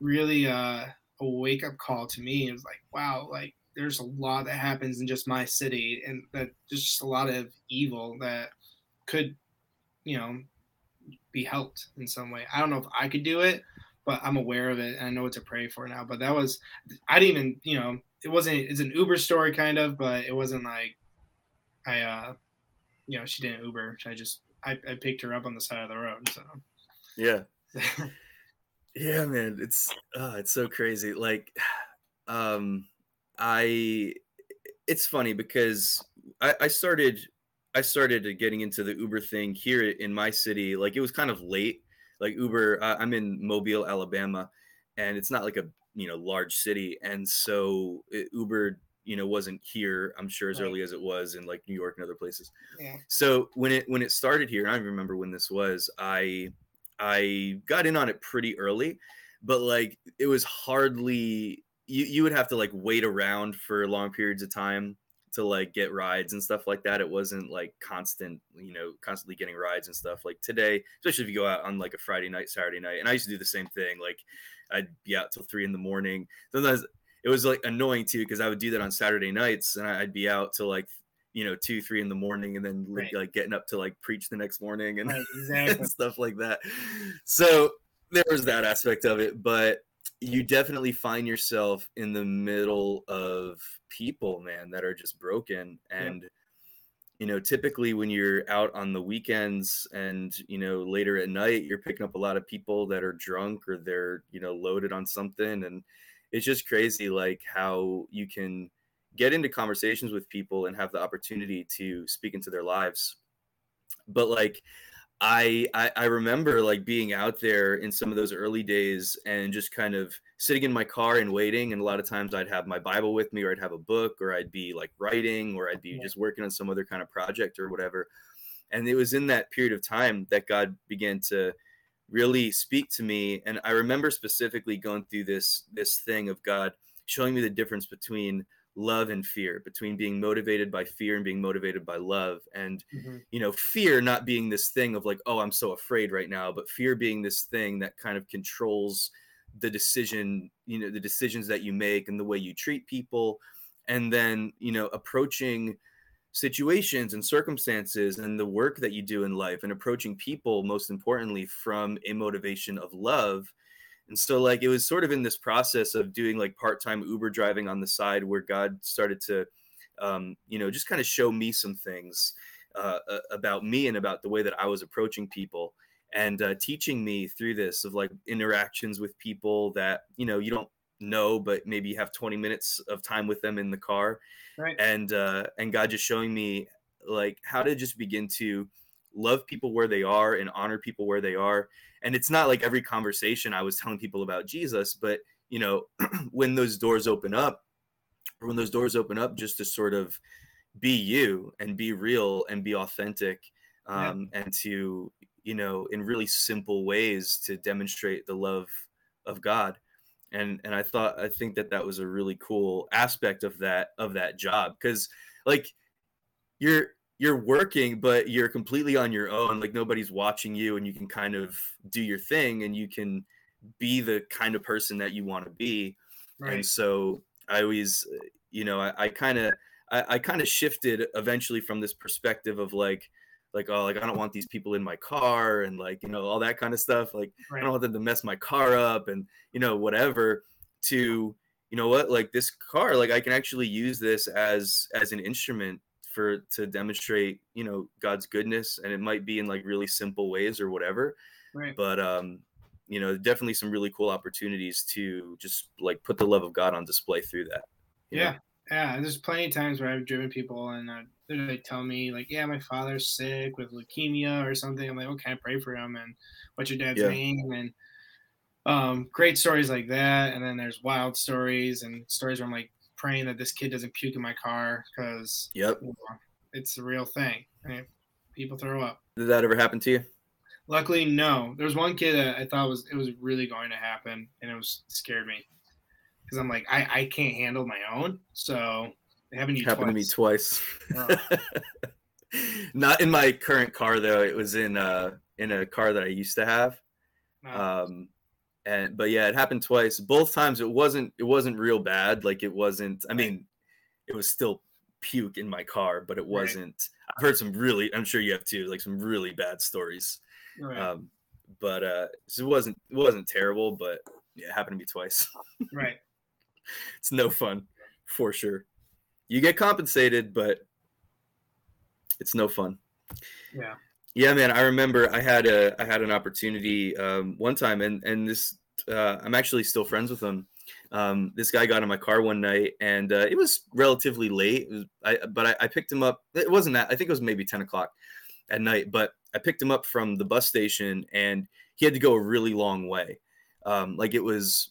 really uh, a wake up call to me. It was like, wow, like there's a lot that happens in just my city, and that there's just a lot of evil that could, you know, be helped in some way. I don't know if I could do it, but I'm aware of it and I know what to pray for now. But that was, I didn't even, you know, it wasn't, it's an Uber story kind of, but it wasn't like I, uh, you know, she didn't Uber. I just, I, I picked her up on the side of the road. So, yeah. yeah, man. It's, uh, it's so crazy. Like, um, I, it's funny because I, I started, I started getting into the Uber thing here in my city. Like it was kind of late like Uber. Uh, I'm in Mobile, Alabama, and it's not like a you know large city, and so it, Uber you know wasn't here. I'm sure as right. early as it was in like New York and other places. Yeah. So when it when it started here, I remember when this was. I I got in on it pretty early, but like it was hardly you you would have to like wait around for long periods of time to like get rides and stuff like that. It wasn't like constant, you know, constantly getting rides and stuff. Like today, especially if you go out on like a Friday night, Saturday night, and I used to do the same thing. Like I'd be out till three in the morning. Sometimes it was like annoying too because I would do that on Saturday nights, and I'd be out till like you know two, three in the morning, and then right. like getting up to like preach the next morning and, right, exactly. and stuff like that. So there was that aspect of it, but you definitely find yourself in the middle of people, man, that are just broken. And, yeah. you know, typically when you're out on the weekends and, you know, later at night, you're picking up a lot of people that are drunk or they're, you know, loaded on something. And it's just crazy, like how you can get into conversations with people and have the opportunity to speak into their lives. But, like, I, I, I remember like being out there in some of those early days and just kind of sitting in my car and waiting and a lot of times I'd have my Bible with me or I'd have a book or I'd be like writing or I'd be yeah. just working on some other kind of project or whatever and it was in that period of time that God began to really speak to me and I remember specifically going through this this thing of God showing me the difference between love and fear between being motivated by fear and being motivated by love and mm-hmm. you know fear not being this thing of like oh i'm so afraid right now but fear being this thing that kind of controls the decision you know the decisions that you make and the way you treat people and then you know approaching situations and circumstances and the work that you do in life and approaching people most importantly from a motivation of love and so like it was sort of in this process of doing like part-time Uber driving on the side where God started to um, you know, just kind of show me some things uh, about me and about the way that I was approaching people and uh, teaching me through this of like interactions with people that, you know, you don't know, but maybe you have 20 minutes of time with them in the car. Right. And, uh, and God just showing me like how to just begin to love people where they are and honor people where they are. And it's not like every conversation i was telling people about jesus but you know when those doors open up or when those doors open up just to sort of be you and be real and be authentic um, yeah. and to you know in really simple ways to demonstrate the love of god. And and i thought i think that that was a really cool aspect of that of that job. Because like you're you're working but you're completely on your own like nobody's watching you and you can kind of do your thing and you can be the kind of person that you want to be right. and so i always you know i kind of i, kind of shifted eventually from this perspective of like like oh like i don't want these people in my car and like you know all that kind of stuff like right. i don't want them to mess my car up and you know whatever to you know what like this car like i can actually use this as as an instrument for to demonstrate you know god's goodness and it might be in like really simple ways or whatever right. but um you know definitely some really cool opportunities to just like put the love of god on display through that yeah know? yeah there's plenty of times where i've driven people and uh, they tell me like yeah my father's sick with leukemia or something i'm like okay I pray for him and what's your dad's yeah. name and um, great stories like that and then there's wild stories and stories where i'm like praying that this kid doesn't puke in my car because yep, you know, it's a real thing. I mean, people throw up. Did that ever happen to you? Luckily, no. There was one kid that I thought was it was really going to happen, and it was scared me. because I'm like I, I can't handle my own. So it happened to you happened twice. to me twice. Oh. Not in my current car though. It was in uh in a car that I used to have. Um and but yeah, it happened twice. Both times it wasn't it wasn't real bad. Like it wasn't I mean, it was still puke in my car, but it wasn't I've heard some really I'm sure you have too, like some really bad stories. right. Um but uh so it wasn't it wasn't terrible, but yeah, it happened to me twice. right. it's no fun for sure. You get compensated, but it's no fun. Yeah. Yeah, man. I remember I had a I had an opportunity um, one time, and and this uh, I'm actually still friends with him. Um, this guy got in my car one night, and uh, it was relatively late. Was, I, but I, I picked him up. It wasn't that. I think it was maybe ten o'clock at night. But I picked him up from the bus station, and he had to go a really long way. Um, like it was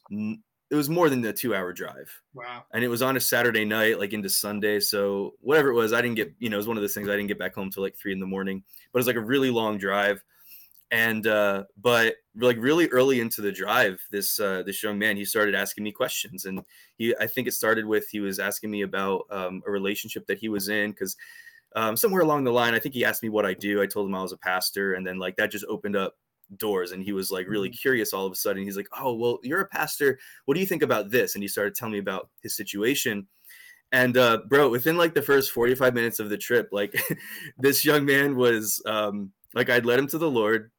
it was more than a two hour drive Wow. and it was on a Saturday night, like into Sunday. So whatever it was, I didn't get, you know, it was one of those things I didn't get back home till like three in the morning. But it was like a really long drive, and uh, but like really early into the drive, this uh, this young man he started asking me questions, and he I think it started with he was asking me about um, a relationship that he was in because. Um, somewhere along the line, I think he asked me what I do. I told him I was a pastor, and then like that just opened up doors and he was like really curious all of a sudden. He's like oh well you're a pastor. What do you think about this? And he started telling me about his situation. And uh bro within like the first 45 minutes of the trip like this young man was um like i'd led him to the lord.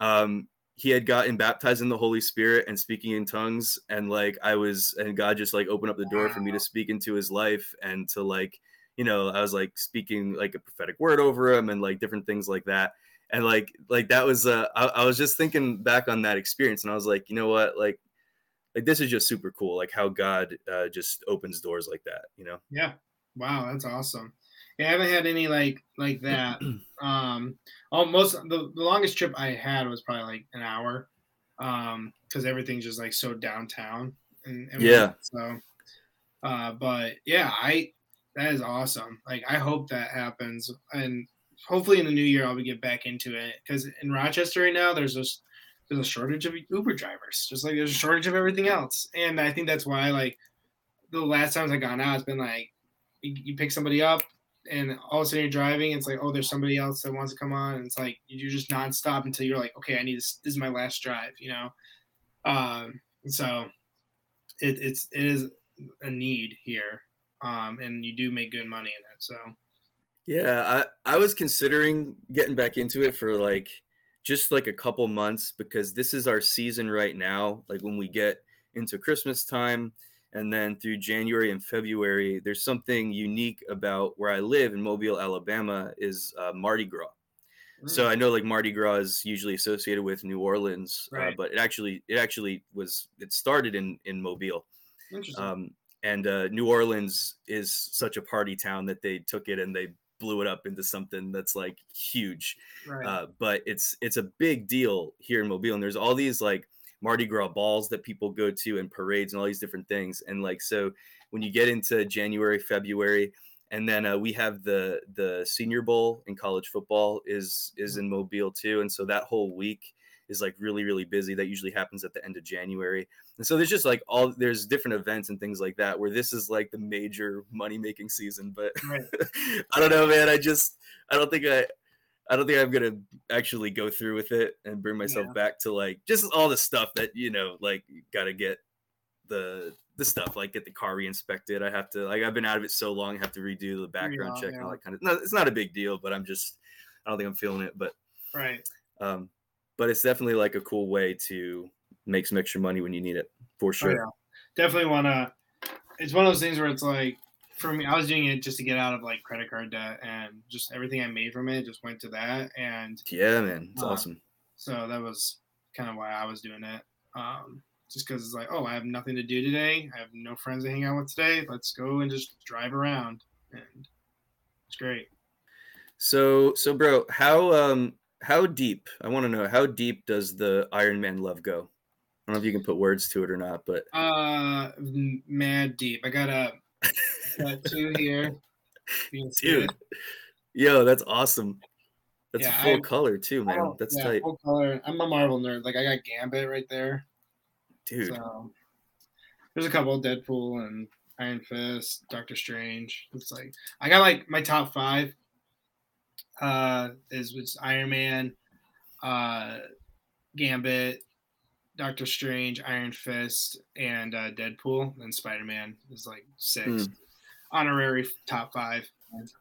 Um he had gotten baptized in the holy spirit and speaking in tongues and like i was and god just like opened up the door for me to speak into his life and to like you know i was like speaking like a prophetic word over him and like different things like that and like like that was uh I, I was just thinking back on that experience and i was like you know what like like this is just super cool like how god uh, just opens doors like that you know Yeah. Wow, that's awesome. Yeah, I haven't had any like like that. Um, almost the, the longest trip I had was probably like an hour, um, because everything's just like so downtown and, and Yeah. So, uh, but yeah, I that is awesome. Like I hope that happens, and hopefully in the new year I'll be get back into it because in Rochester right now there's just there's a shortage of Uber drivers, just like there's a shortage of everything else, and I think that's why like the last times I've gone out, it's been like you, you pick somebody up and all of a sudden you're driving. It's like, oh, there's somebody else that wants to come on. And it's like you're just nonstop until you're like, okay, I need this. This is my last drive, you know. Um, so it, it's it is a need here, um, and you do make good money in it. So yeah i i was considering getting back into it for like just like a couple months because this is our season right now like when we get into christmas time and then through january and february there's something unique about where i live in mobile alabama is uh, mardi gras. So i know like mardi gras is usually associated with new orleans uh, but it actually it actually was it started in in mobile. Interesting. um, and uh, New Orleans is such a party town that they took it and they blew it up into something that's like huge. right. Uh, but it's it's a big deal here in Mobile, and there's all these like Mardi Gras balls that people go to and parades and all these different things. And like so, when you get into January, February, and then uh, we have the the Senior Bowl in college football is is in Mobile too, and so that whole week is like really really busy. That usually happens at the end of January. And so there's just like all there's different events and things like that where this is like the major money making season. But Right. I don't know, man. I just I don't think I I don't think I'm gonna actually go through with it and bring myself Yeah. back to like just all the stuff that you know like you gotta get the the stuff like get the car re-inspected. I have to like I've been out of it so long. I have to redo the background Yeah, check and all that kind of. No, it's not a big deal, but I'm just I don't think I'm feeling it. But right. um, but it's definitely like a cool way to make some extra money when you need it for Oh, sure. yeah. Definitely want to. It's one of those things where it's like, for me, I was doing it just to get out of like credit card debt, and just everything I made from it just went to that, and Yeah, man, it's Uh, awesome. so that was kind of why I was doing it. Um, just because it's like, oh, I have nothing to do today. I have no friends to hang out with today. Let's go and just drive around, and it's great. So, so bro, how um how deep? I want to know how deep does the Iron Man love go? I don't know if you can put words to it or not, but Uh, mad deep. I got a tattoo here. You can see dude, it. yo, that's awesome. That's Yeah, full I- color too, man. That's yeah, tight, full color. I'm a Marvel nerd. Like I got Gambit right there. dude. So there's a couple Deadpool and Iron Fist, Doctor Strange. It's like I got like my top five. Uh, is was Iron Man, uh, Gambit, Doctor Strange, Iron Fist, and uh, Deadpool. And Spider Man is like six. Mm. Honorary top five.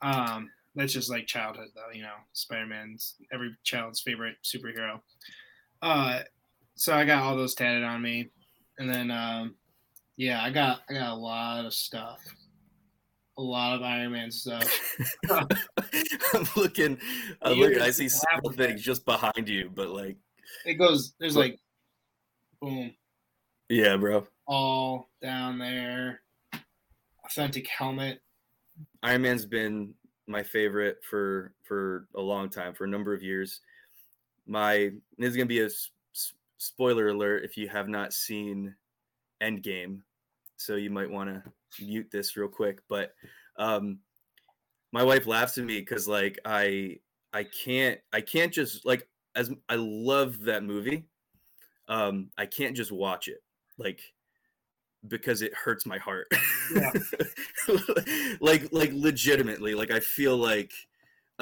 Um, that's just like childhood though, you know. Spider Man's every child's favorite superhero. Uh, so I got all those tatted on me, and then um, yeah, I got I got a lot of stuff, a lot of Iron Man stuff. I'm looking. I'm looking. I see several things just behind you, but like, It goes. There's like, boom, yeah, bro. all down there. Authentic helmet. Iron Man's been my favorite for for a long time, for a number of years. My this is gonna be a s- spoiler alert if you have not seen Endgame, so you might want to mute this real quick. But um, my wife laughs at me because like I I can't I can't just like as I love that movie, um, I can't just watch it like because it hurts my heart. Yeah. like like legitimately, like I feel like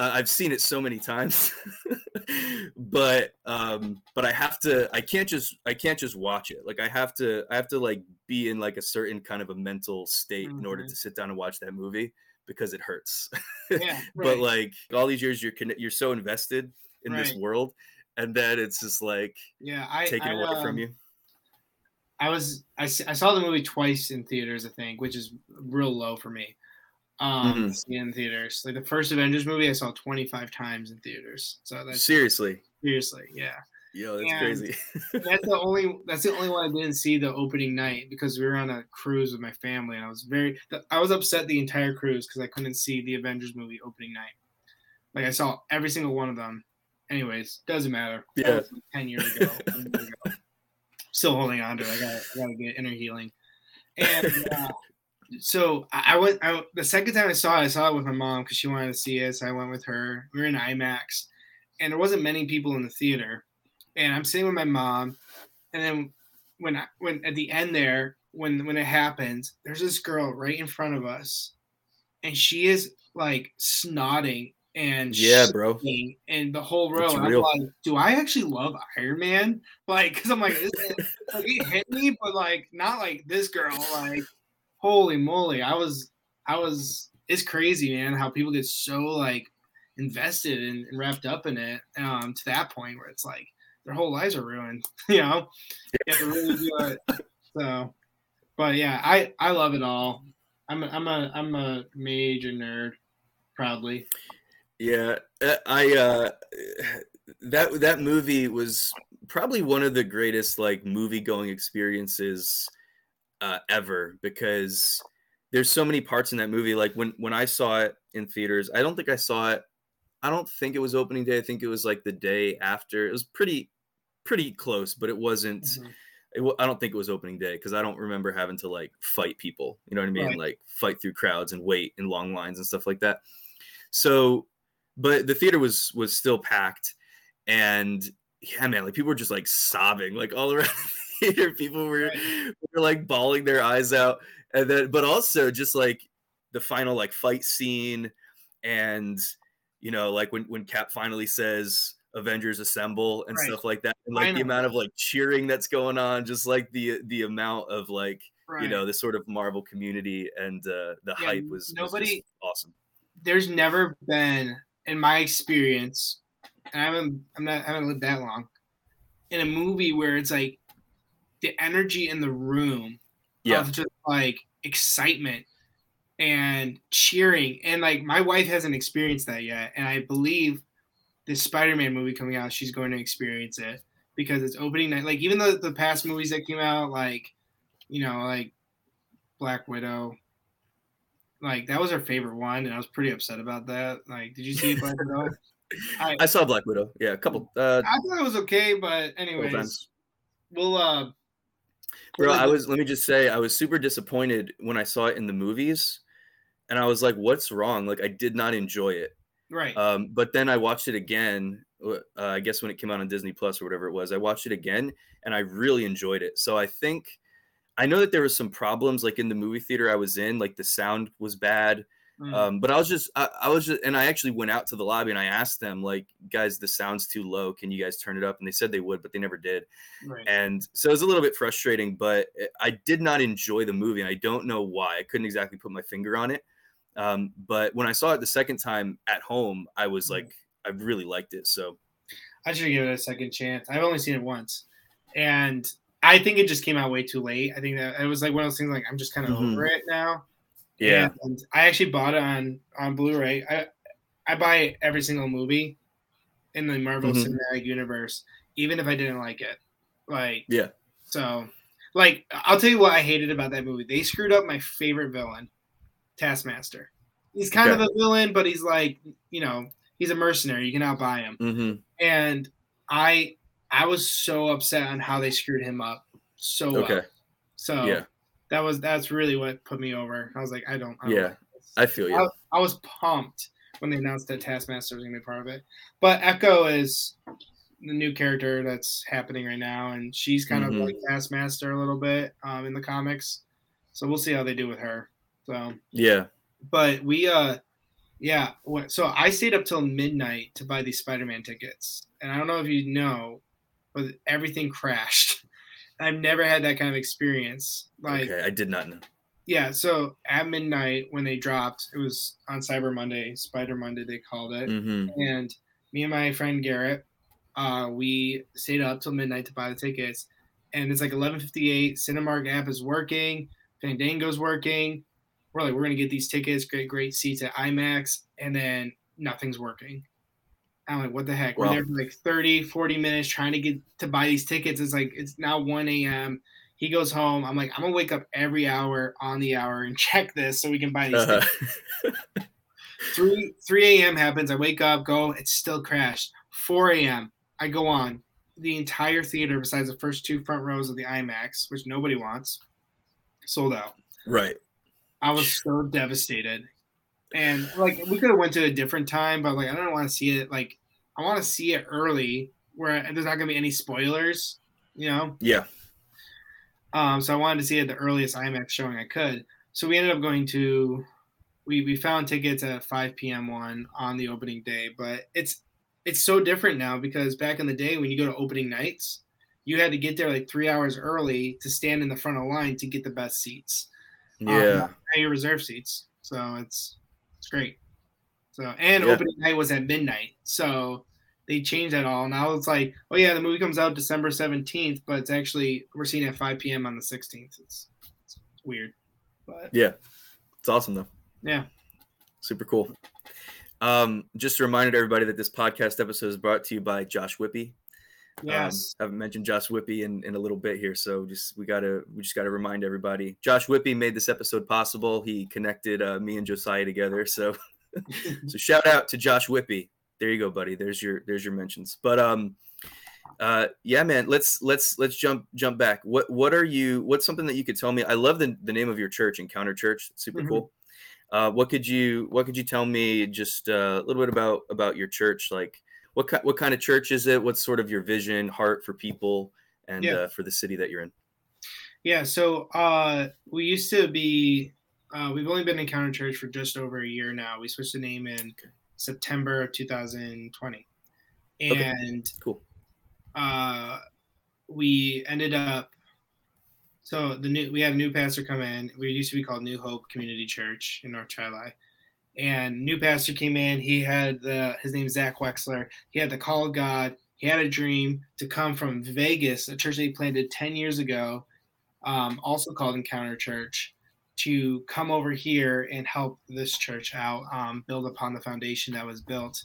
uh, I've seen it so many times, but um, but I have to. I can't just. I can't just watch it. Like I have to. I have to like be in like a certain kind of a mental state in order Mhm. to sit down and watch that movie because it hurts. Yeah, but like all these years, you're you're so invested in this world, and then it's just like Yeah, I taken I, away from um, you. I was I, I saw the movie twice in theaters, I think, which is real low for me. Um, Mhm. it in theaters, like the first Avengers movie, I saw 25 times in theaters. So that's Seriously, seriously, yeah. yo, that's And- crazy. That's the only that's the only one I didn't see the opening night because we were on a cruise with my family, and I was very I was upset the entire cruise because I couldn't see the Avengers movie opening night. Like I saw every single one of them. Anyways, doesn't matter. Yeah. like Ten years ago. 10 years ago. Still holding on to it. I got I gotta get inner healing. And uh, so I I went. I, the second time I saw it, I saw it with my mom because she wanted to see it. So I went with her. We were in IMAX, and there wasn't many people in the theater. And I'm sitting with my mom, and then when I, when at the end there, when when it happens, there's this girl right in front of us, and she is like snotting and yeah, bro. and the whole row. I'm like, do I actually love Iron Man? Like, because I'm like, this is- like it hit me, but like not like this girl. Like, holy moly, I was, I was. It's crazy, man, how people get so like invested and, wrapped up in it um, to that point where it's like their whole lives are ruined. You know, you have to really do it. So, but yeah, I I love it all. I'm a, I'm a I'm a major nerd, proudly. Yeah, uh, I uh that that movie was probably one of the greatest like movie going experiences uh, ever because there's so many parts in that movie. Like when when I saw it in theaters, I don't think I saw it. I don't think it was opening day. I think it was like the day after. It was pretty pretty close, but it wasn't. It, I don't think it was opening day because I don't remember having to like fight people. You know what I mean? Right. Like fight through crowds and wait in long lines and stuff like that. So, but the theater was was still packed, and yeah, man, like people were just like sobbing like all around theater. People were were like bawling their eyes out, and then but also just like the final like fight scene, and you know like when when Cap finally says. Avengers assemble and Right. stuff like that, and like the amount of like cheering that's going on, just like the the amount of like Right. you know the sort of Marvel community and uh, the Yeah, hype was, was nobody- awesome. there's never been in my experience, and I haven't I'm not I haven't lived that long, in a movie where it's like the energy in the room Yeah. of just like excitement and cheering. And like my wife hasn't experienced that yet. And I believe this Spider-Man movie coming out, she's going to experience it because it's opening night. Like even though the past movies that came out, like, you know, like Black Widow, like that was her favorite one, and I was pretty upset about that. Like, did you see Black Widow? I, I saw Black Widow. Yeah, a couple. Uh, I thought it was okay, but anyways, we'll uh Bro, I was. Let me just say, I was super disappointed when I saw it in the movies, and I was like, "What's wrong?" Like, I did not enjoy it. right. Um, but then I watched it again. Uh, I guess when it came out on Disney Plus or whatever it was, I watched it again, and I really enjoyed it. So I think, I know that there was some problems like in the movie theater I was in, like the sound was bad. Mm. Um, but I was just, I, I was just, and I actually went out to the lobby and I asked them, like, guys, the sound's too low. Can you guys turn it up? And they said they would, but they never did. right. And so it was a little bit frustrating, but I did not enjoy the movie. And I don't know why. I couldn't exactly put my finger on it. Um, but when I saw it the second time at home, I was Mhm. like, I really liked it. So I should give it a second chance. I've only seen it once, and I think it just came out way too late. I think that it was like one of those things. Like I'm just kind of Mhm. over it now. Yeah, And I actually bought it on on Blu-ray. I I buy every single movie in the Marvel Mhm. Cinematic Universe, even if I didn't like it. Like yeah. so, like I'll tell you what I hated about that movie. They screwed up my favorite villain, Taskmaster. He's kind of a villain, but he's like you know he's a mercenary. You can outbuy him hmm and I I was so upset on how they screwed him up so well. Okay. So Yeah. That was that's really what put me over. I was like, I don't. I don't Yeah. like. I feel you. I, I was pumped when they announced that Taskmaster was gonna be part of it. But Echo is the new character that's happening right now, and she's kind Mhm. of like Taskmaster a little bit um, in the comics. So we'll see how they do with her. So yeah. but we uh yeah so i stayed up till midnight to buy these spider-man tickets and i don't know if you know but everything crashed i've never had that kind of experience. Like okay. I did not know. yeah so at midnight when they dropped it was on cyber monday spider monday they called it. Hmm and me and my friend garrett uh we stayed up till midnight to buy the tickets. And it's like 11:58 cinemark app is working fandango's working. We're like we're gonna get these tickets great great seats at imax and then nothing's working i'm like what the heck we're there for like 30 40 minutes trying to get to buy these tickets it's like it's now 1 a.m he goes home i'm like i'm gonna wake up every hour on the hour and check this so we can buy these Uh-huh. tickets 3 3 a.m. happens. I wake up, go, it's still crashed. 4 a.m. I go on. The entire theater, besides the first two front rows of the IMAX, which nobody wants, sold out. right. I was so devastated. And like we could have went to a different time, but like I don't want to see it like I want to see it early where there's not gonna be any spoilers, you know? Yeah. Um, so I wanted to see it at the earliest IMAX showing I could. So we ended up going to we we found tickets at 5 p.m. one on the opening day, but it's it's so different now because back in the day when you go to opening nights, you had to get there like three hours early to stand in the front of the line to get the best seats. Um, Yeah. pay your reserve seats. So it's it's great. So and Yeah. opening night was at midnight. So they changed that all. Now it's like, oh yeah, the movie comes out December seventeenth, but it's actually we're seeing it at five p.m. on the sixteenth. It's, it's weird, but yeah. It's awesome though. yeah, Super cool. Um, just a reminder to everybody that this podcast episode is brought to you by Josh Whippy. yes, Um, I haven't mentioned Josh Whippy in, in a little bit here, so just we gotta we just gotta remind everybody. Josh Whippy made this episode possible. He connected uh, me and Josiah together. So so shout out to Josh Whippy. There you go, buddy. There's your there's your mentions. But um uh yeah man let's let's let's jump jump back what what are you what's something that you could tell me i love the, the name of your church encounter church super Mhm. cool uh what could you what could you tell me just uh, a little bit about about your church like what ki- what kind of church is it what's sort of your vision heart for people and Yeah. uh, for the city that you're in yeah. So uh, we used to be. Uh, we've only been Encounter Church for just over a year now. We switched the name in September of 2020, Okay. and cool uh, we ended up so the new we had a new pastor come in. We used to be called New Hope Community Church in North Chi and new pastor came in. He had the his name's Zach Wexler. He had the call of God. He had a dream to come from Vegas, a church that he planted ten years ago, um, also called Encounter Church, to come over here and help this church out, um, build upon the foundation that was built,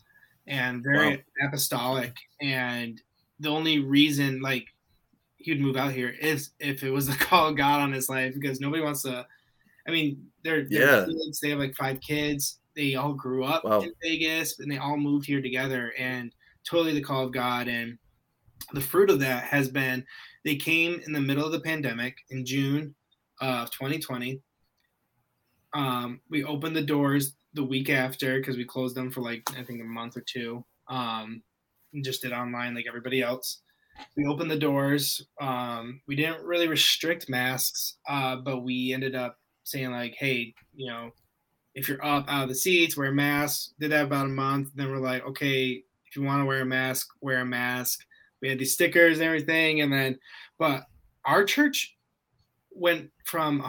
and very apostolic. And the only reason like he would move out here is if it was the call of God on his life, because nobody wants to. I mean, they're, they're Yeah. kids. They have like five kids. They all grew up Wow. in Vegas, and they all moved here together. And totally the call of God. And the fruit of that has been they came in the middle of the pandemic in June of 2020. Um, we opened the doors the week after because we closed them for like I think a month or two. Um, just did online like everybody else. we opened the doors. Um, we didn't really restrict masks, uh, but we ended up saying like, hey, you know, if you're up out of the seats, wear a mask. Did that about a month. Then we're like, okay, if you want to wear a mask, wear a mask. We had these stickers and everything, and then, but our church went from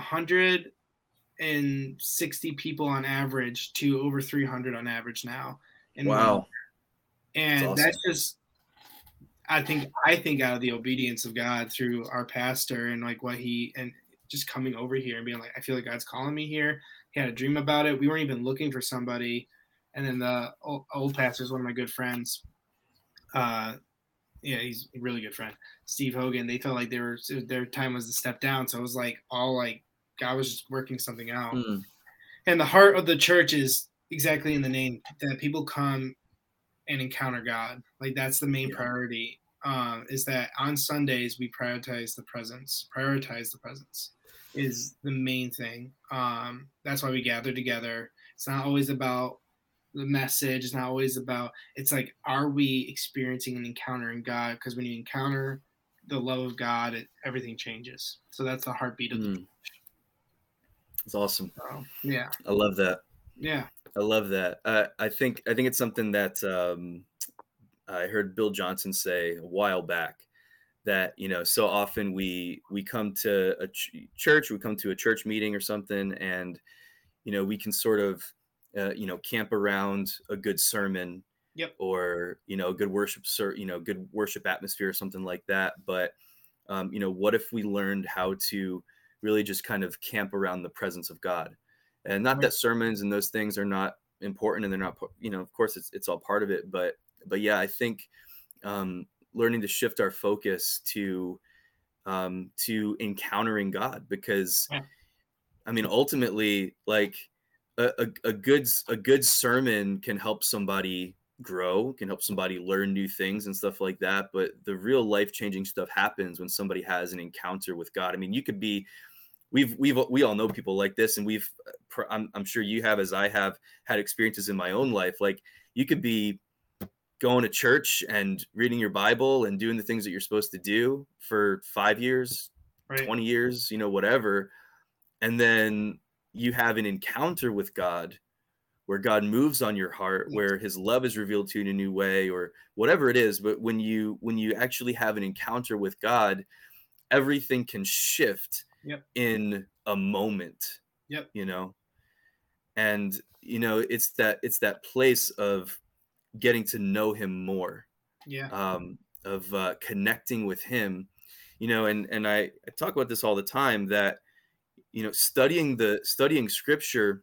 160 people on average to over 300 on average now. And wow. And that's, awesome. that's just I think I think out of the obedience of God through our pastor and like what he and just coming over here and being like, I feel like God's calling me here. He had a dream about it. We weren't even looking for somebody. And then the old, old pastor is one of my good friends. Uh, yeah, he's a really good friend. Steve Hogan. They felt like they were their time was to step down. So it was like all like God was just working something out. Mm. And the heart of the church is exactly in the name that people come and encounter God. Like that's the main yeah. priority. Um, is that on Sundays we prioritize the presence. Prioritize the presence is the main thing. Um, that's why we gather together. It's not always about the message. It's not always about. It's like, are we experiencing and encountering God? Because when you encounter the love of God, it, everything changes. So that's the heartbeat of mm. the. It's awesome. So, yeah, I love that. Yeah. I love that. Uh, I think I think it's something that um, I heard Bill Johnson say a while back that you know so often we we come to a ch- church, we come to a church meeting or something, and you know we can sort of uh, you know camp around a good sermon, yep, or you know a good worship, you know good worship atmosphere or something like that. But um, you know what if we learned how to really just kind of camp around the presence of God? and not that sermons and those things are not important and they're not you know of course it's, it's all part of it but but yeah i think um, learning to shift our focus to um, to encountering god because yeah. i mean ultimately like a, a, a good a good sermon can help somebody grow can help somebody learn new things and stuff like that but the real life changing stuff happens when somebody has an encounter with god i mean you could be we've we've we all know people like this and we've uh, I'm, I'm sure you have as i have had experiences in my own life like you could be going to church and reading your bible and doing the things that you're supposed to do for five years right. 20 years you know whatever and then you have an encounter with god where god moves on your heart where his love is revealed to you in a new way or whatever it is but when you when you actually have an encounter with god everything can shift yep. in a moment. Yep. You know, and you know it's that it's that place of getting to know him more. Yeah. Um, of uh, connecting with him, you know, and and I, I talk about this all the time that you know studying the studying scripture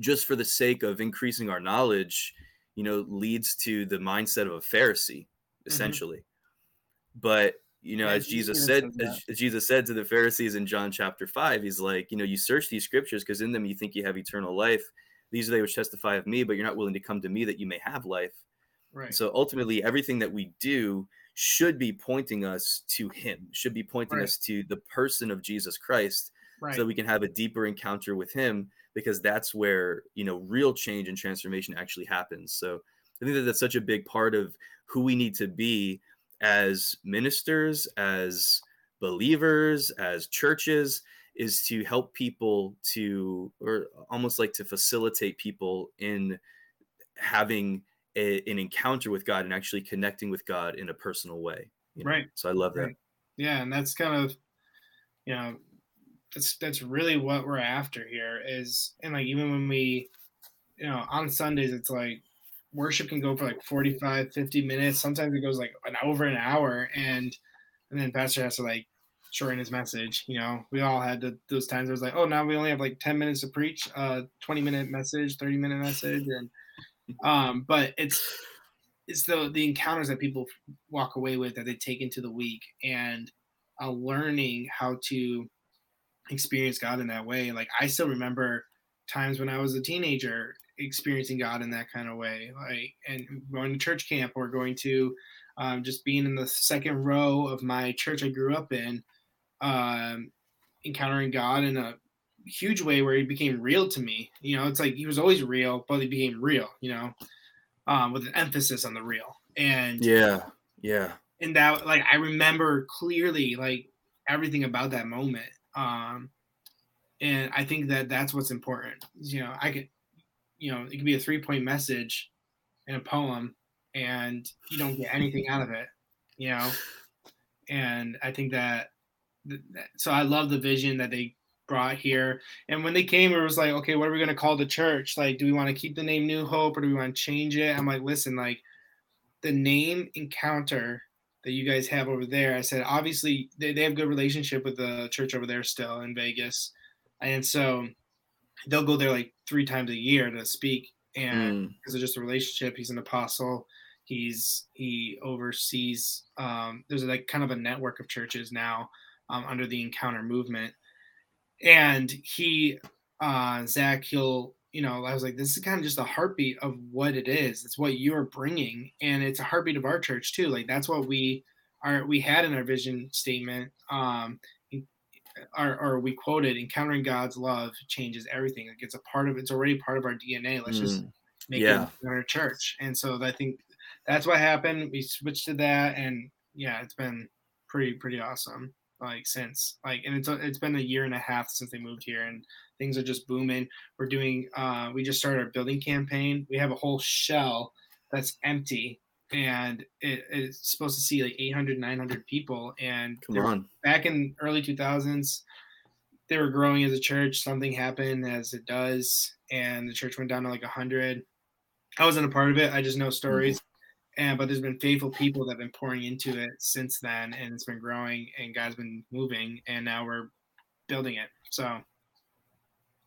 just for the sake of increasing our knowledge you know leads to the mindset of a pharisee mm-hmm. essentially mm-hmm. but you know, yeah, as Jesus said, as, as, Jesus said to the Pharisees in John chapter five, he's like, you know, you search these scriptures because in them you think you have eternal life. These are they which testify of me, but you're not willing to come to me that you may have life. Right. So ultimately, everything that we do should be pointing us to Him, should be pointing right. us to the person of Jesus Christ, right. so that we can have a deeper encounter with Him, because that's where you know real change and transformation actually happens. So I think that that's such a big part of who we need to be as ministers, as believers, as churches, is to help people to, or almost like to facilitate people in having a, an encounter with God and actually connecting with God in a personal way. You know? Right. So I love that. Right. Yeah, and that's kind of, you know, that's that's really what we're after here is, and like even when we, you know, on Sundays it's like worship can go for like 45 50 minutes. Sometimes it goes like an over an hour and and then pastor has to like shorten his message you know? We all had the, those times where was like oh now we only have like 10 minutes to preach uh 20 minute message 30 minute message and um but it's it's the the encounters that people walk away with that they take into the week and uh, learning how to experience god in that way like i still remember times when i was a teenager experiencing God in that kind of way, like and going to church camp or going to um, just being in the second row of my church I grew up in, um, encountering God in a huge way where he became real to me. You know, it's like he was always real, but he became real. You know, um, with an emphasis on the real. And yeah, yeah, and that like I remember clearly like everything about that moment. Um, and I think that that's what's important. You know, I could, you know, it could be a three point message in a poem, and you don't get anything out of it. You know, and I think that, so I love the vision that they brought here. And when they came, it was like, okay, what are we going to call the church? Like, do we want to keep the name New Hope or do we want to change it? I'm like, listen, like the name Encounter that you guys have over there. I said, obviously they, they have good relationship with the church over there still in Vegas. And so they'll go there like three times a year to speak. And because mm. of just a relationship, he's an apostle. He's he oversees um, there's like kind of a network of churches now um, under the encounter movement and he uh zach he'll you know i was like this is kind of just a heartbeat of what it is. It's what you're bringing and it's a heartbeat of our church too. Like that's what we are we had in our vision statement um or, or we quoted encountering god's love changes everything. Like it's a part of it's already part of our dna let's mm, just make yeah. it our church. And so i think that's what happened. We switched to that and yeah it's been pretty pretty awesome like since like and it's it's been a year and a half since they moved here and things are just booming. We're doing uh we just started our building campaign. We have a whole shell that's empty and it, it's supposed to see like 800 900 people and come on. back in early 2000s they were growing as a church. Something happened as it does and the church went down to like 100 i wasn't a part of it. I just know stories. And but there's been faithful people that have been pouring into it since then and it's been growing and god's been moving and now we're building it. So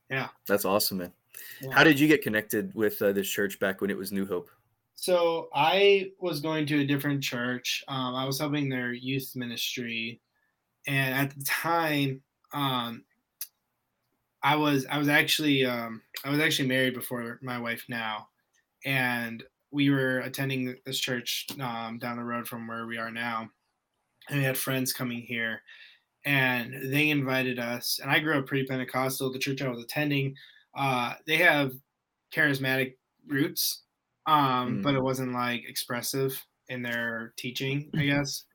yeah. That's awesome man. Yeah. how did you get connected with uh, this church back when it was new hope? So i was going to a different church. Um, i was helping their youth ministry. And at the time um, i was i was actually um, i was actually married before my wife now. And we were attending this church um, down the road from where we are now, and we had friends coming here, and they invited us. And I grew up pretty Pentecostal. The church I was attending, uh, they have charismatic roots, um, mm. but it wasn't like expressive in their teaching, I guess.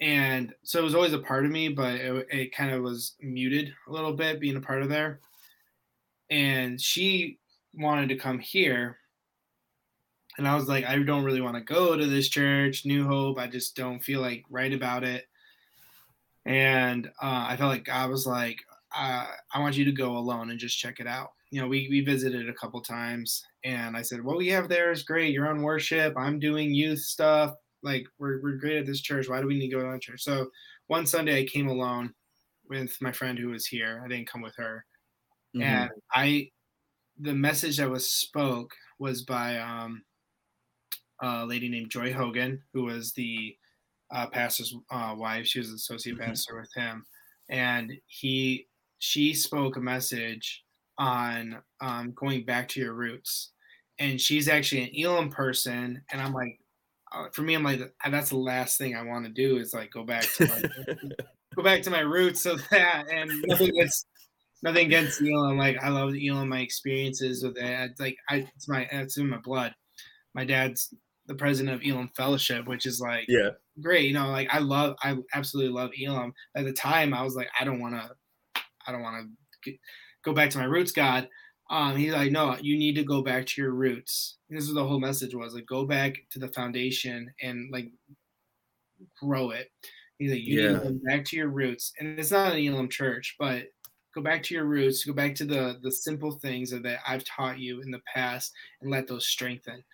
And so it was always a part of me, but it, it kind of was muted a little bit being a part of there. And she wanted to come here and I was like, I don't really want to go to this church, New Hope. I just don't feel like right about it. And uh, I felt like I was like, uh, I want you to go alone and just check it out. You know, we, we visited a couple times and I said, what we have there is great. You're on worship. I'm doing youth stuff. Like we're, we're great at this church. Why do we need to go to that church? So one Sunday I came alone with my friend who was here. I didn't come with her. Mm-hmm. And I, the message that was spoke was by um, a lady named Joy Hogan, who was the uh, pastor's uh, wife. She was associate mm-hmm. pastor with him, and he she spoke a message on um, going back to your roots. And she's actually an Elim person, and I'm like, uh, for me, I'm like, that's the last thing I want to do is like go back to my, go back to my roots. So that and nothing against nothing against Elim. Like I love Elim, my experiences with it. It's like I, it's my, it's in my blood. My dad's the president of Elim Fellowship, which is like yeah great. You know, like I love I absolutely love Elim. At the time, I was like, I don't want to, I don't want to go back to my roots, God. Um, he's like, no, you need to go back to your roots. this is the whole message was like, go back to the foundation and like grow it. He's like, you yeah. need to go back to your roots, and it's not an Elim church, but go back to your roots, go back to the the simple things that I've taught you in the past, and let those strengthen.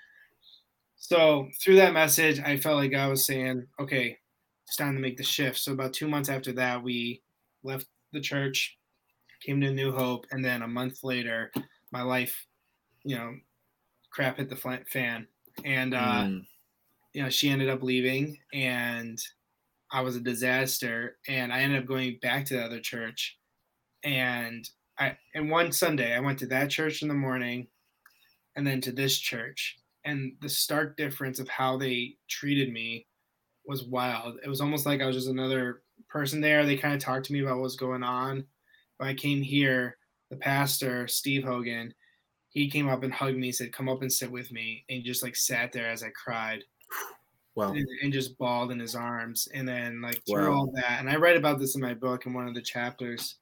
So through that message, I felt like I was saying, okay, it's time to make the shift. So about two months after that, we left the church, came to New Hope, and then a month later, my life, you know, crap hit the fan, and uh, mm. you know, she ended up leaving, and I was a disaster, and I ended up going back to the other church, and I and one Sunday I went to that church in the morning, and then to this church, and the stark difference of how they treated me was wild. It was almost like I was just another person there. They kind of talked to me about what was going on. When I came here, the pastor, Steve Hogan, he came up and hugged me, said, Come up and sit with me, and just like sat there as I cried. wow. and, and, just bawled in his arms. And then like through wow. all that, and I write about this in my book in one of the chapters.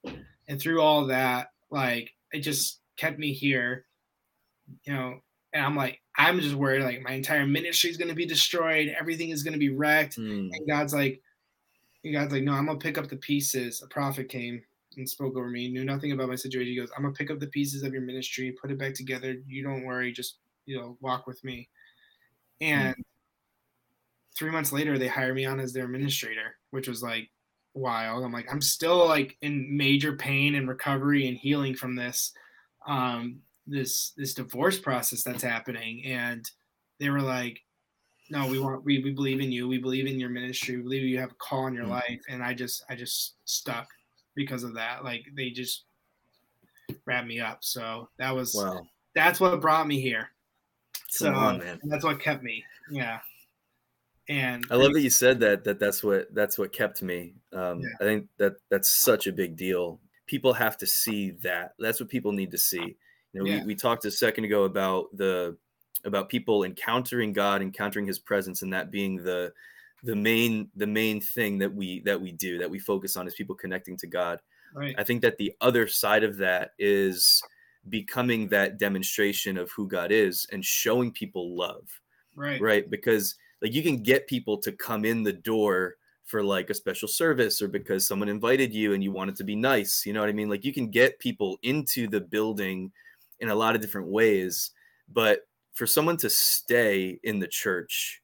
And through all that, like it just kept me here, you know. And I'm like, I'm just worried like my entire ministry is gonna be destroyed, everything is gonna be wrecked. Mm. And God's like, and God's like, no, I'm gonna pick up the pieces. A prophet came and spoke over me, knew nothing about my situation. He goes, I'm gonna pick up the pieces of your ministry, put it back together. You don't worry, just you know, walk with me. And mm three months later, they hired me on as their administrator, which was like wild. I'm like, I'm still like in major pain and recovery and healing from this, um, this this divorce process that's happening. And they were like, no, we want we, we believe in you. We believe in your ministry. We believe you have a call in your mm life. And I just I just stuck because of that. Like they just wrapped me up. So that was wow. that's what brought me here. So on, that's what kept me. Yeah. And I love that you said that that that's what that's what kept me. Um, yeah. I think that that's such a big deal. People have to see that. That's what people need to see. You know, yeah. we, we talked a second ago about the about people encountering God, encountering His presence, and that being the the main the main thing that we that we do that we focus on is people connecting to God. Right. I think that the other side of that is becoming that demonstration of who God is and showing people love. Right. Right. Because like you can get people to come in the door for like a special service or because someone invited you and you want it to be nice you know what i mean like you can get people into the building in a lot of different ways but for someone to stay in the church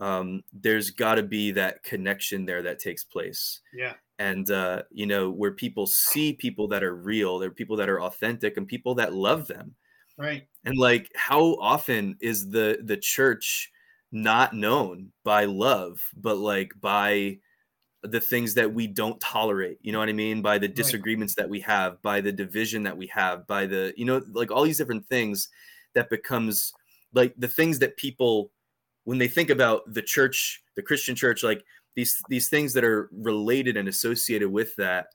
um, there's got to be that connection there that takes place. Yeah. And uh, you know where people see people that are real they're people that are authentic and people that love them. Right. And like how often is the the church not known by love, but like by the things that we don't tolerate. You know what I mean? By the disagreements right. that we have, by the division that we have, by the, you know, like all these different things that becomes like the things that people, when they think about the church, the Christian church, like these, these things that are related and associated with that,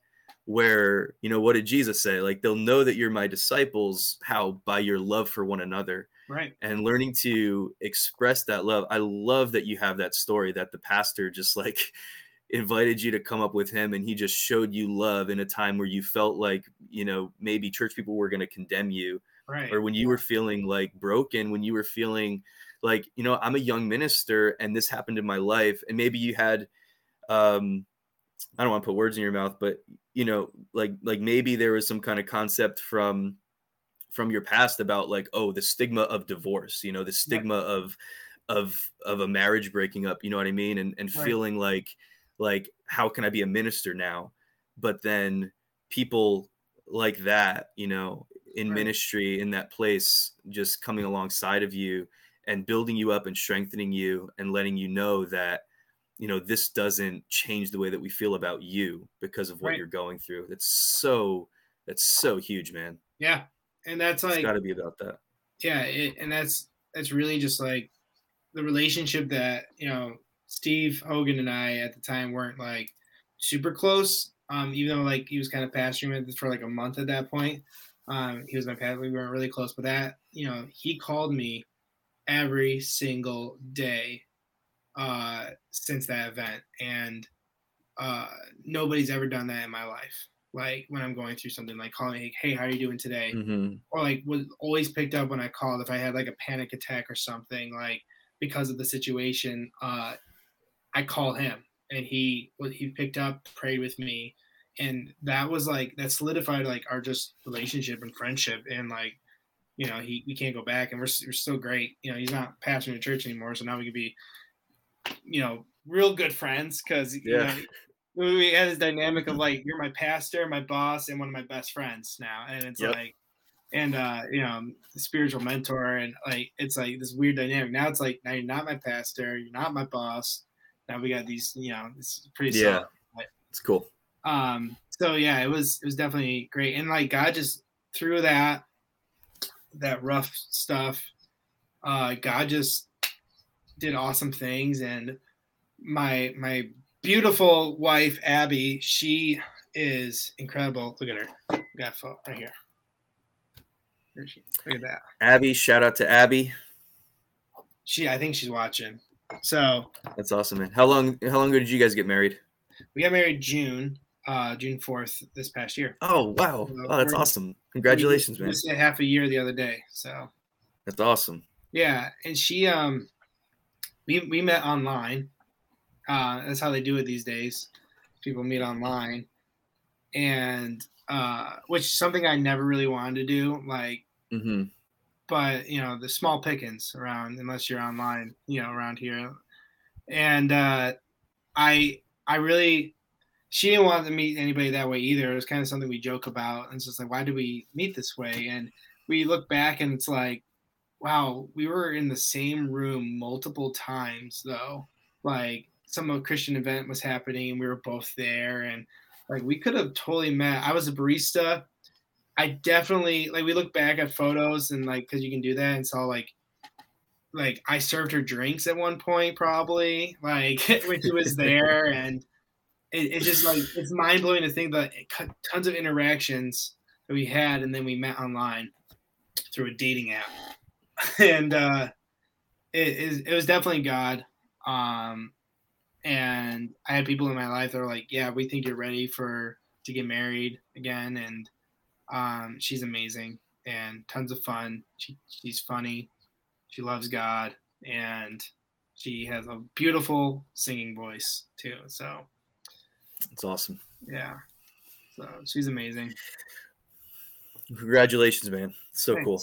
where, you know, what did Jesus say? Like they'll know that you're my disciples, how by your love for one another right and learning to express that love i love that you have that story that the pastor just like invited you to come up with him and he just showed you love in a time where you felt like you know maybe church people were going to condemn you right or when you were feeling like broken when you were feeling like you know i'm a young minister and this happened in my life and maybe you had um i don't want to put words in your mouth but you know like like maybe there was some kind of concept from from your past about like oh the stigma of divorce you know the stigma right. of of of a marriage breaking up you know what i mean and and right. feeling like like how can i be a minister now? But then people like that you know in right. ministry in that place just coming alongside of you and building you up and strengthening you and letting you know that you know this doesn't change the way that we feel about you because of what you're going through. That's so that's so huge man. Yeah. And that's like got to be about that. Yeah, it, and that's that's really just like the relationship that you know Steve Hogan and I at the time weren't like super close. Um, even though like he was kind of pastoring for like a month at that point. Um, he was my pastor. We weren't really close, but that you know he called me every single day uh, since that event, and uh, nobody's ever done that in my life like when I'm going through something, like calling, like, "Hey, how are you doing today?" Mm-hmm. Or like was always picked up when I called if I had like a panic attack or something, like because of the situation. Uh, I call him, and he he picked up, prayed with me, and that was like that solidified like our just relationship and friendship, and like you know he we can't go back, and we're we're still great. You know, he's not pastoring the church anymore, so now we can be, you know, real good friends because yeah. You know, we had this dynamic of like you're my pastor, my boss, and one of my best friends now, and it's yep. like, and uh, you know, spiritual mentor, and like it's like this weird dynamic. Now it's like now you're not my pastor, you're not my boss. Now we got these, you know, it's pretty yeah, solid. it's cool. Um, so yeah, it was it was definitely great, and like God just through that that rough stuff, uh, God just did awesome things, and my my beautiful wife Abby. She is incredible. Look at her. We got a right here. Look at that. Abby, shout out to Abby. She, I think she's watching. So That's awesome, man. How long how long ago did you guys get married? we got married June, uh, June fourth this past year. Oh wow. Uh, Oh, that's awesome. Congratulations, we man. just hit half a year the other day. So That's awesome. yeah, and she um, we we met online. Uh, that's how they do it these days. People meet online, and uh, which is something I never really wanted to do. Like hmm but you know the small pickings around unless you're online you know around here. And uh i i really she didn't want to meet anybody that way either. It was kind of something we joke about. And it's just like why do we meet this way? And we look back and it's like wow we were in the same room multiple times though. Like some christian event was happening. And we were both there and like we could have totally met. I was a barista I definitely like we look back at photos and like because you can do that and saw like like I served her drinks at one point probably like when she was there and it, it's just like it's mind blowing to think that it cut tons of interactions that we had and then we met online through a dating app. And uh it is it was definitely God um and I had people in my life that were like yeah we think you're ready for to get married again and um, she's amazing and tons of fun. She, she's funny. She loves God and she has a beautiful singing voice too. So That's awesome. yeah, so she's amazing. Congratulations, man. So cool.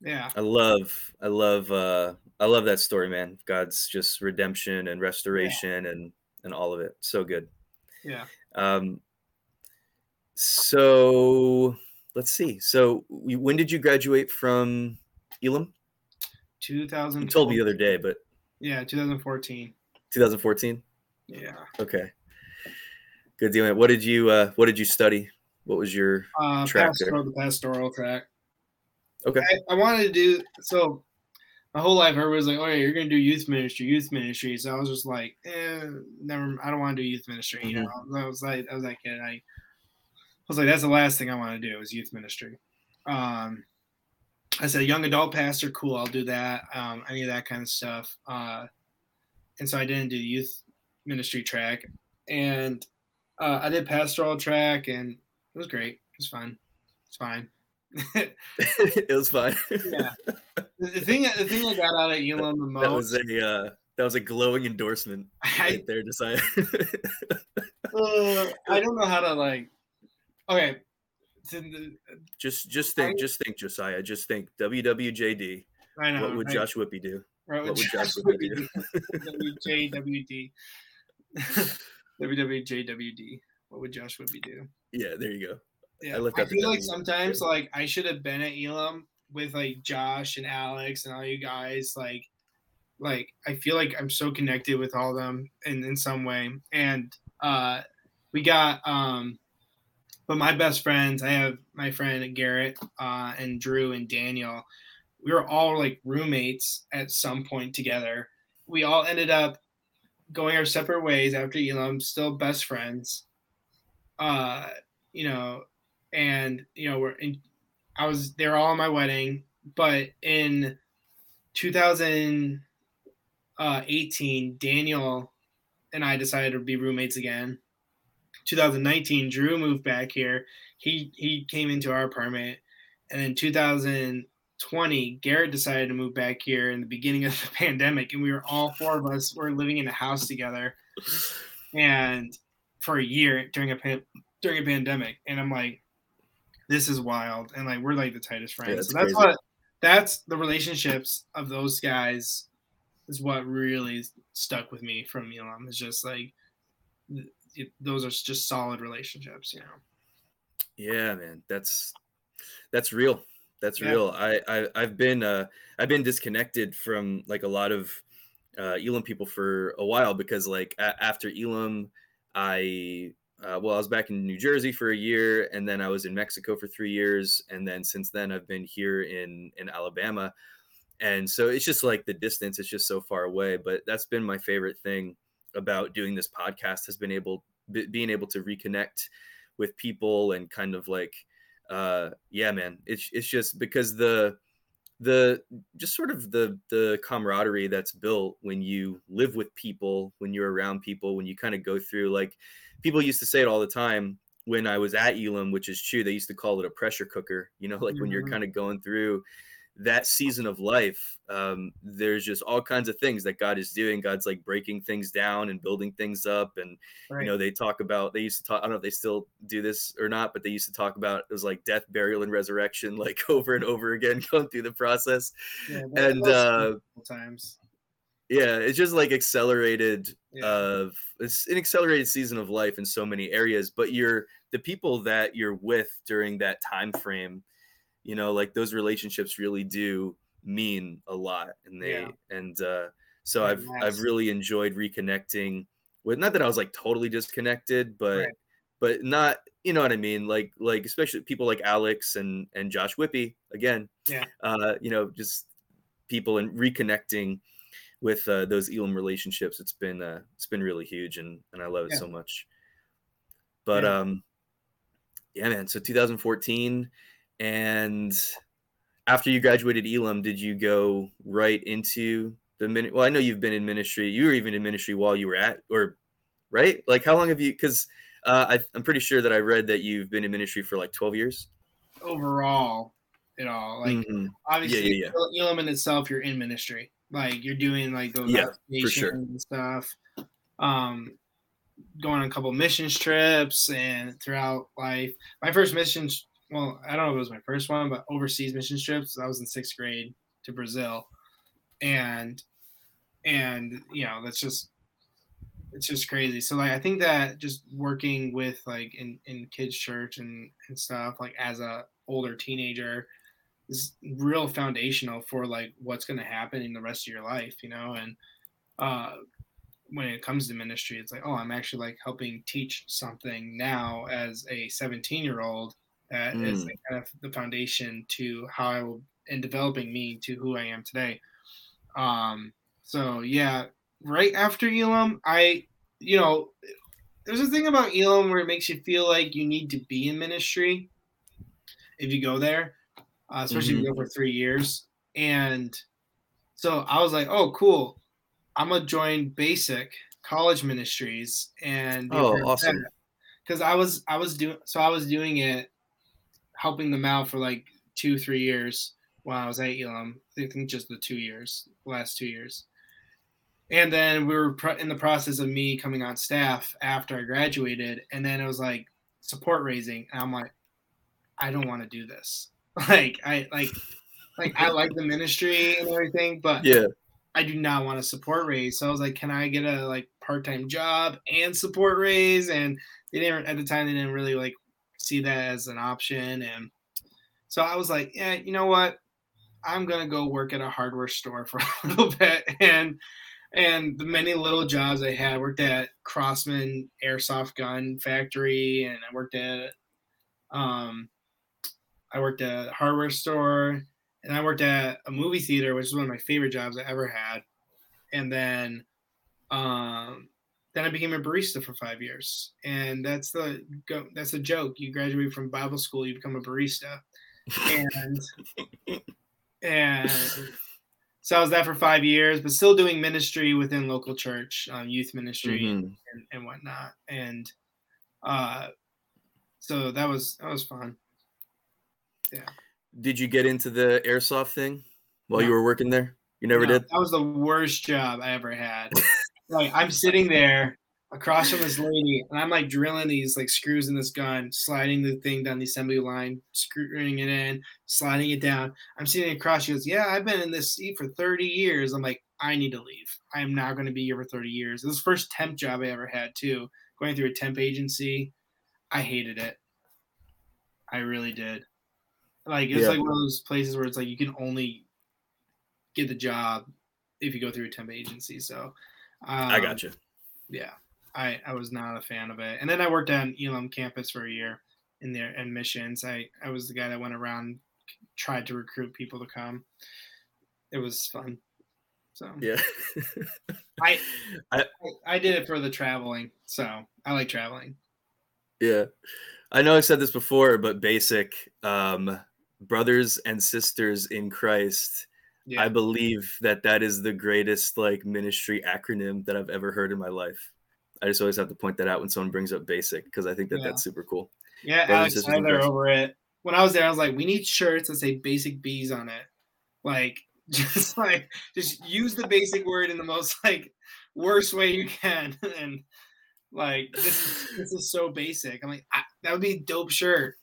Yeah, I love I love uh I love that story, man. God's just redemption and restoration and and all of it. So good. yeah. Um so let's see. So we, when did you graduate from Elim? 2000. You told me the other day, but Yeah, 2014. 2014. Yeah. Okay. Good deal. What did you uh what did you study? What was your Uh, Track there. pastoral, the pastoral track. Okay. I, I wanted to do so. My whole life, everybody's like, "Oh yeah, you're gonna do youth ministry, youth ministry." So I was just like, "Eh, never. I don't want to do youth ministry." You Mhm. know, I was like, I was that kid. I was like, that's the last thing I want to do is youth ministry. Um, I said, young adult pastor, cool, I'll do that. Um, any of that kind of stuff. Uh, and so I didn't do youth ministry track, and uh, I did pastoral track, and it was great. It was fun. It's fine. it was fine. yeah. The, thing, the thing I got out of Elim the that was most, a uh that was a glowing endorsement I, right there, Josiah. uh, I don't know how to like. Okay. The- just just think, just think, Josiah. Just think WWJD. I know. what would right? Josh Whippy do? Right, what would Josh Josh Whippy Whippy WJWD. WWJWD. What would Josh Whippy do? Yeah, there you go. Yeah, I I feel like W. sometimes like I should have been at Elim with like Josh and Alex and all you guys. Like, like I feel like I'm so connected with all of them in in some way. And uh, we got um, but my best friends, I have my friend Garrett uh, and Drew and Daniel. We were all like roommates at some point together. We all ended up going our separate ways after Elim, still best friends. Uh, you know, and you know, we're in. I was they're all at my wedding, but in 2018, Daniel and I decided to be roommates again. 2019, Drew moved back here. He he came into our apartment, and in 2020, Garrett decided to move back here in the beginning of the pandemic, and we were all four of us were living in a house together, and for a year during a pan- during a pandemic, and I'm like, this is wild, and like we're like the tightest friends. that's so that's crazy. what that's the relationships of those guys is what really stuck with me from Elim. It's just like it, those are just solid relationships, you know. Yeah, man, that's that's real. That's Yeah. real. I, I I've been uh I've been disconnected from like a lot of uh, Elim people for a while because like a- after Elim, I uh, well I was back in New Jersey for a year and then I was in Mexico for three years and then since then I've been here in in Alabama, and so it's just like the distance it's just so far away. But that's been my favorite thing about doing this podcast has been able be, being able to reconnect with people and kind of like uh yeah man it's it's just because the the just sort of the the camaraderie that's built when you live with people when you're around people when you kind of go through like people used to say it all the time when i was at elim which is true they used to call it a pressure cooker you know like mm-hmm. when you're mm-hmm. kind of going through that season of life, um, there's just all kinds of things that God is doing. God's like breaking things down and building things up. And, right. you know, they talk about, they used to talk, I don't know if they still do this or not, but they used to talk about it was like death, burial, and resurrection, like over and over again, going through the process. Yeah, and, uh, times. Yeah, it's just like accelerated yeah. of it's an accelerated season of life in so many areas, but you're the people that you're with during that time frame you know like those relationships really do mean a lot and they yeah. and uh so i've i've really enjoyed reconnecting with not that i was like totally disconnected but right. but not you know what i mean like like especially people like alex and and josh whippy again yeah uh you know just people and reconnecting with uh, those elim relationships it's been uh it's been really huge and and i love it yeah. so much but yeah. um yeah man so 2014 and after you graduated Elim, did you go right into the minute? Well, I know you've been in ministry. You were even in ministry while you were at, or right? Like, how long have you? Because uh, I'm pretty sure that I read that you've been in ministry for like 12 years. Overall, it all like mm-hmm. obviously yeah, yeah, yeah. Elim in itself, you're in ministry. Like you're doing like those yeah, for sure. and stuff. Um, going on a couple missions trips and throughout life. My first missions well, I don't know if it was my first one, but overseas mission trips. I was in sixth grade to Brazil, and and you know that's just it's just crazy. So like I think that just working with like in in kids church and and stuff like as a older teenager is real foundational for like what's going to happen in the rest of your life, you know, and uh when it comes to ministry, it's like, oh, I'm actually like helping teach something now as a 17 year old that mm. is kind of the foundation to how I will in developing me to who I am today. Um, so yeah, right after Elim, I you know, there's a thing about Elim where it makes you feel like you need to be in ministry if you go there, uh, especially mm-hmm. if you go mm-hmm. for three years. And so I was like, oh, cool. I'm gonna join basic college ministries and oh, awesome. Because I was I was doing so I was doing it helping them out for like two, three years while I was at Elim. I think just the two years, last two years. And then we were in the process of me coming on staff after I graduated. And then it was like support raising. And I'm like, I don't want to do this. Like, I like, like I like the ministry and everything, but yeah, I do not want to support raise. So I was like, can I get a like part time job and support raise? And they didn't at the time they didn't really like see that as an option. And so I was like, yeah, you know what? I'm gonna go work at a hardware store for a little bit. And and the many little jobs I had, worked at Crosman Airsoft Gun Factory, and I worked at um, I worked at a hardware store, and I worked at a movie theater, which is one of my favorite jobs I ever had. And then um, then I became a barista for five years, and that's the go. That's a joke. You graduate from Bible school, you become a barista, and and so I was that for five years, but still doing ministry within local church, um, youth ministry mm-hmm. and, and whatnot, and uh, so that was that was fun. Yeah. Did you get into the airsoft thing while no. you were working there? You never no, did. That was the worst job I ever had. like I'm sitting there across from this lady, and I'm like drilling these like screws in this gun, sliding the thing down the assembly line, screwing it in, sliding it down. I'm sitting across. She goes, "Yeah, I've been in this seat for 30 years." I'm like, "I need to leave. I am not going to be here for 30 years." This first temp job I ever had too. Going through a temp agency, I hated it. I really did. Like it's yeah. like one of those places where it's like you can only get the job if you go through a temp agency. So um, I got you. Yeah, I I was not a fan of it. And then I worked on Elim campus for a year in their admissions. I I was the guy that went around tried to recruit people to come. It was fun. So yeah, I, I I did it for the traveling. So I like traveling. Yeah, I know I said this before, but basic um, brothers and sisters in Christ. Yeah. I believe that that is the greatest like ministry acronym that I've ever heard in my life. I just always have to point that out when someone brings up basic because I think that Yeah. that's super cool. Yeah, Brothers Alex Tyler over it. When I was there, I was like, we need shirts that say basic bees on it. Like, just like, just use the basic word in the most like worst way you can. And like, this is, this is so basic. I'm like, I, that would be a dope shirt.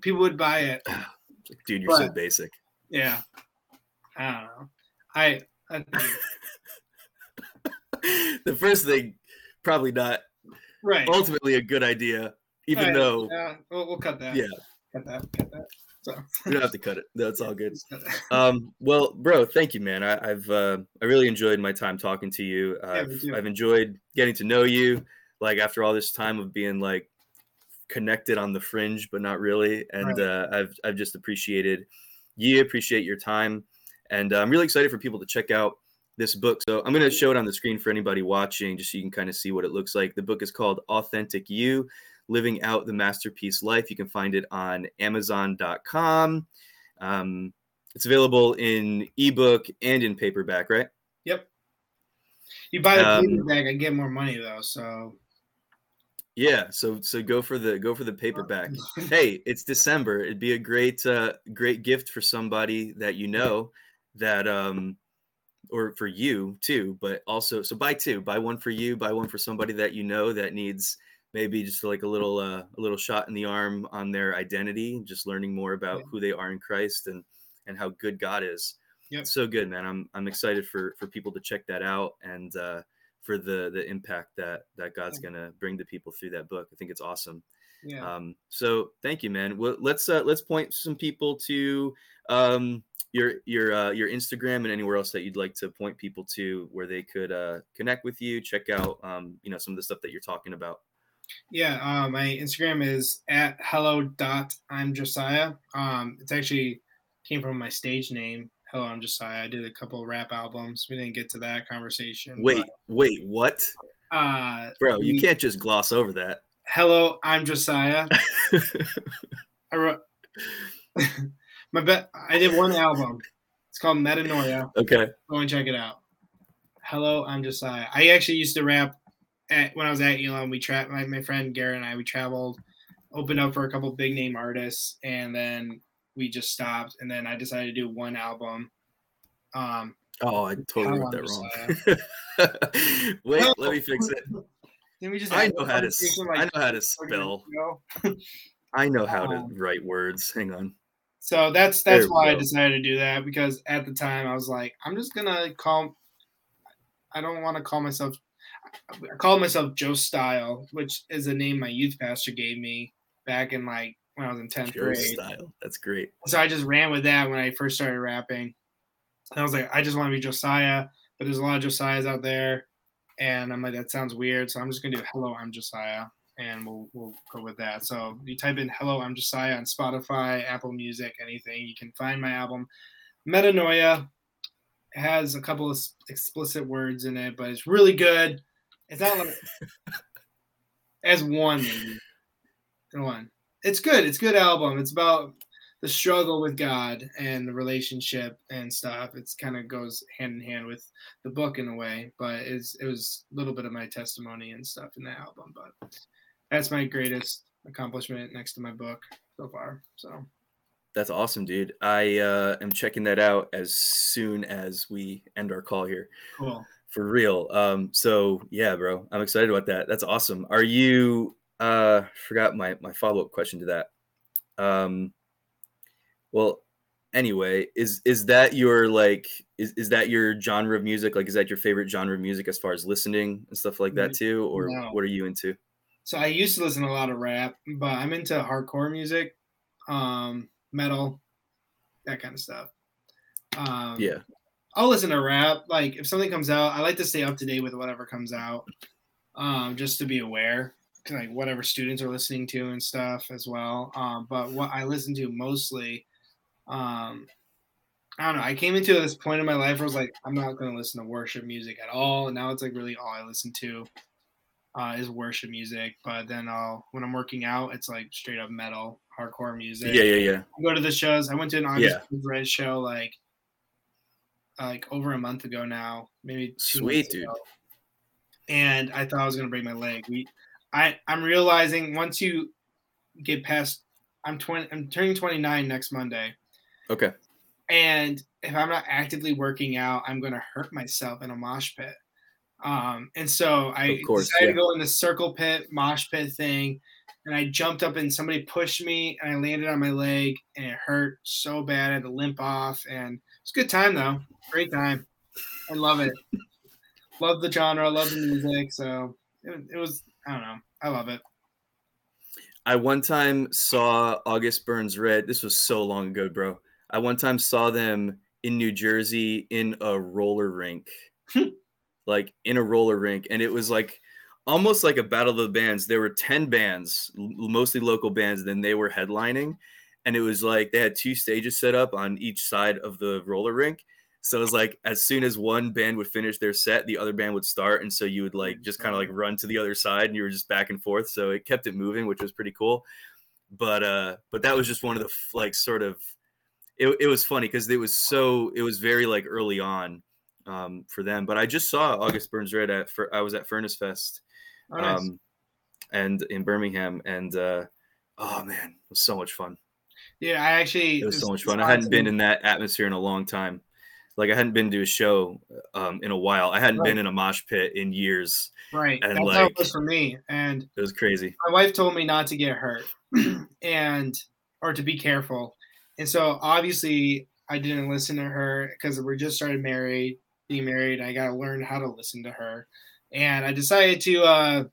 People would buy it. Dude, you're so basic. Yeah. I don't know. I, I the first thing, probably not right. ultimately a good idea, even Right, though yeah, we'll, we'll cut that. Yeah. Cut that. Cut that. So, we don't have to cut it. That's all good. just cut that. Um, well, bro, thank you, man. I, I've uh, I really enjoyed my time talking to you. I've, too. I've enjoyed getting to know you. Like after all this time of being like connected on the fringe, but not really. And Right. uh, I've I've just appreciated you. Appreciate your time, and uh, I'm really excited for people to check out this book. So I'm going to show it on the screen for anybody watching, just so you can kind of see what it looks like. The book is called Authentic You Living Out the Masterpiece Life. You can find it on Amazon.com. Um, it's available in ebook and in paperback, right? Yep. You buy the Um, paperback, I get more money though. So Yeah. So so go for the go for the paperback. hey, it's December. It'd be a great uh, great gift for somebody that you know that um or for you too, but also so buy two, buy one for you, buy one for somebody that you know that needs maybe just like a little uh, a little shot in the arm on their identity, just learning more about Yeah. who they are in Christ and and how good God is. Yep. It's so good, man. I'm I'm excited for for people to check that out and uh for the the impact that that God's Yeah. gonna bring to people through that book. I think it's awesome. yeah. Um, so thank you, man. Well, let's uh, let's point some people to um, your your uh, your Instagram and anywhere else that you'd like to point people to where they could uh, connect with you, check out um, you know some of the stuff that you're talking about. Yeah, uh, my Instagram is at hello dot I'm Josiah. Um, it's actually came from my stage name. Hello, I'm Josiah. I did a couple of rap albums. We didn't get to that conversation. Wait, wait, what, uh, bro? You we- can't just gloss over that. hello, I'm Josiah. I wrote my bet. I did one album. It's called Metanoia. okay. Go and check it out. Hello, I'm Josiah. I actually used to rap at when I was at Elim. We tra- my, my friend Garrett and I we traveled, opened up for a couple big name artists, and then we just stopped. And then I decided to do one album. Um, Oh, I totally wrote that wrong. wait, let me fix it. Then we just I know how to. conversation, I know how to spell. I know how to Um, write words. Hang on. So that's that's why I decided to do that because at the time I was like, I'm just gonna call. I don't want to call myself. I called myself Joe Style, which is a name my youth pastor gave me back in like when I was in tenth Joe grade. style. That's great. So I just ran with that when I first started rapping. And I was like, I just want to be Josiah, but there's a lot of Josiahs out there, and I'm like, that sounds weird. So I'm just gonna do Hello, I'm Josiah, and we'll we'll go with that. So you type in Hello, I'm Josiah on Spotify, Apple Music, anything, you can find my album. Metanoia has a couple of explicit words in it, but it's really good. It's not like as one maybe. One. It's good. It's a good album. It's about the struggle with God and the relationship and stuff. It's kind of goes hand in hand with the book in a way, but it's it was a little bit of my testimony and stuff in the album. But that's my greatest accomplishment next to my book so far. So That's awesome, dude. I uh, am checking that out as soon as we end our call here. cool. For real. Um, so yeah, bro, I'm excited about that. That's awesome. Are you? Uh, forgot my my follow up question to that. Um, well, anyway, is is that your like is is that your genre of music? Like, is that your favorite genre of music as far as listening and stuff like that too, or No. what are you into? So I used to listen to a lot of rap, but I'm into hardcore music, um, metal, that kind of stuff. Um, Yeah. I'll listen to rap. Like if something comes out, I like to stay up to date with whatever comes out, um, just to be aware, like whatever students are listening to and stuff as well. Um, but what I listen to mostly, um, I don't know. I came into this point in my life where I was like, I'm not going to listen to worship music at all, and now it's like really all I listen to. Uh, is worship music. But then I'll when I'm working out, it's like straight up metal, hardcore music. Yeah, yeah, yeah. I go to the shows. I went to an August Yeah. Red show like like over a month ago now, maybe two Sweet, dude. ago. And I thought I was gonna break my leg. We, I, I'm realizing once you get past, I'm 20, I'm turning 29 next Monday, Okay. and if I'm not actively working out, I'm gonna hurt myself in a mosh pit. Um, and so I course, decided yeah. to go in the circle pit mosh pit thing, and I jumped up and somebody pushed me and I landed on my leg and it hurt so bad. I had to limp off, and it's a good time though. Great time. I love it. love the genre. I Love the music. So it, it was. I don't know. I love it. I one time saw August Burns Red. This was so long ago, bro. I one time saw them in New Jersey in a roller rink, like in a roller rink, and it was like almost like a battle of the bands. There were ten bands, mostly local bands. Then they were headlining, and it was like they had two stages set up on each side of the roller rink. So it was like as soon as one band would finish their set, the other band would start, and so you would like just kind of like run to the other side, and you were just back and forth. So it kept it moving, which was pretty cool. But uh, but that was just one of the like sort of it, it was funny because it was so it was very like early on um, for them. But I just saw August Burns Red at I was at Furnace Fest Oh, nice. um, and in Birmingham, and uh, oh man, it was so much fun. yeah, I actually. It was so much fun. I hadn't been in that atmosphere in a long time. Like I hadn't been to a show um, in a while. I hadn't Right. been in a mosh pit in years. Right. and, That's how it was for me. And It was crazy. my wife told me not to get hurt and or to be careful. And so obviously I didn't listen to her because we just started married, being married. I got to learn how to listen to her. And I decided to uh,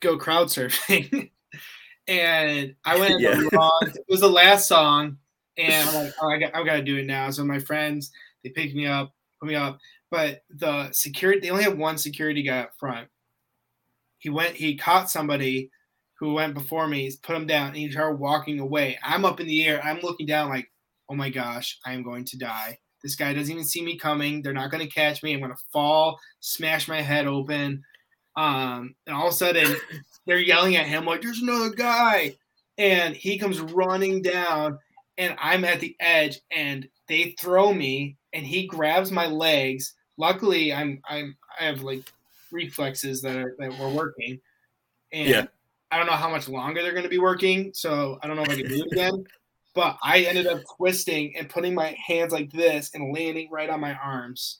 go crowd surfing. and I went Yeah. the wrong, it was the last song. And I'm like, oh, I got, I got to do it now. So my friends, they picked me up, put me up. But the security, they only have one security guy up front. He went, he caught somebody who went before me, put him down, and he started walking away. I'm up in the air. I'm looking down like, oh my gosh, I am going to die. This guy doesn't even see me coming. They're not going to catch me. I'm going to fall, smash my head open. Um, and all of a sudden, they're yelling at him like, "There's another guy!" And he comes running down, and I'm at the edge, and they throw me, and he grabs my legs. Luckily, I'm I'm I have like reflexes that are that were working, and Yeah. I don't know how much longer they're going to be working, so I don't know if I can do it again. But I ended up twisting and putting my hands like this and landing right on my arms.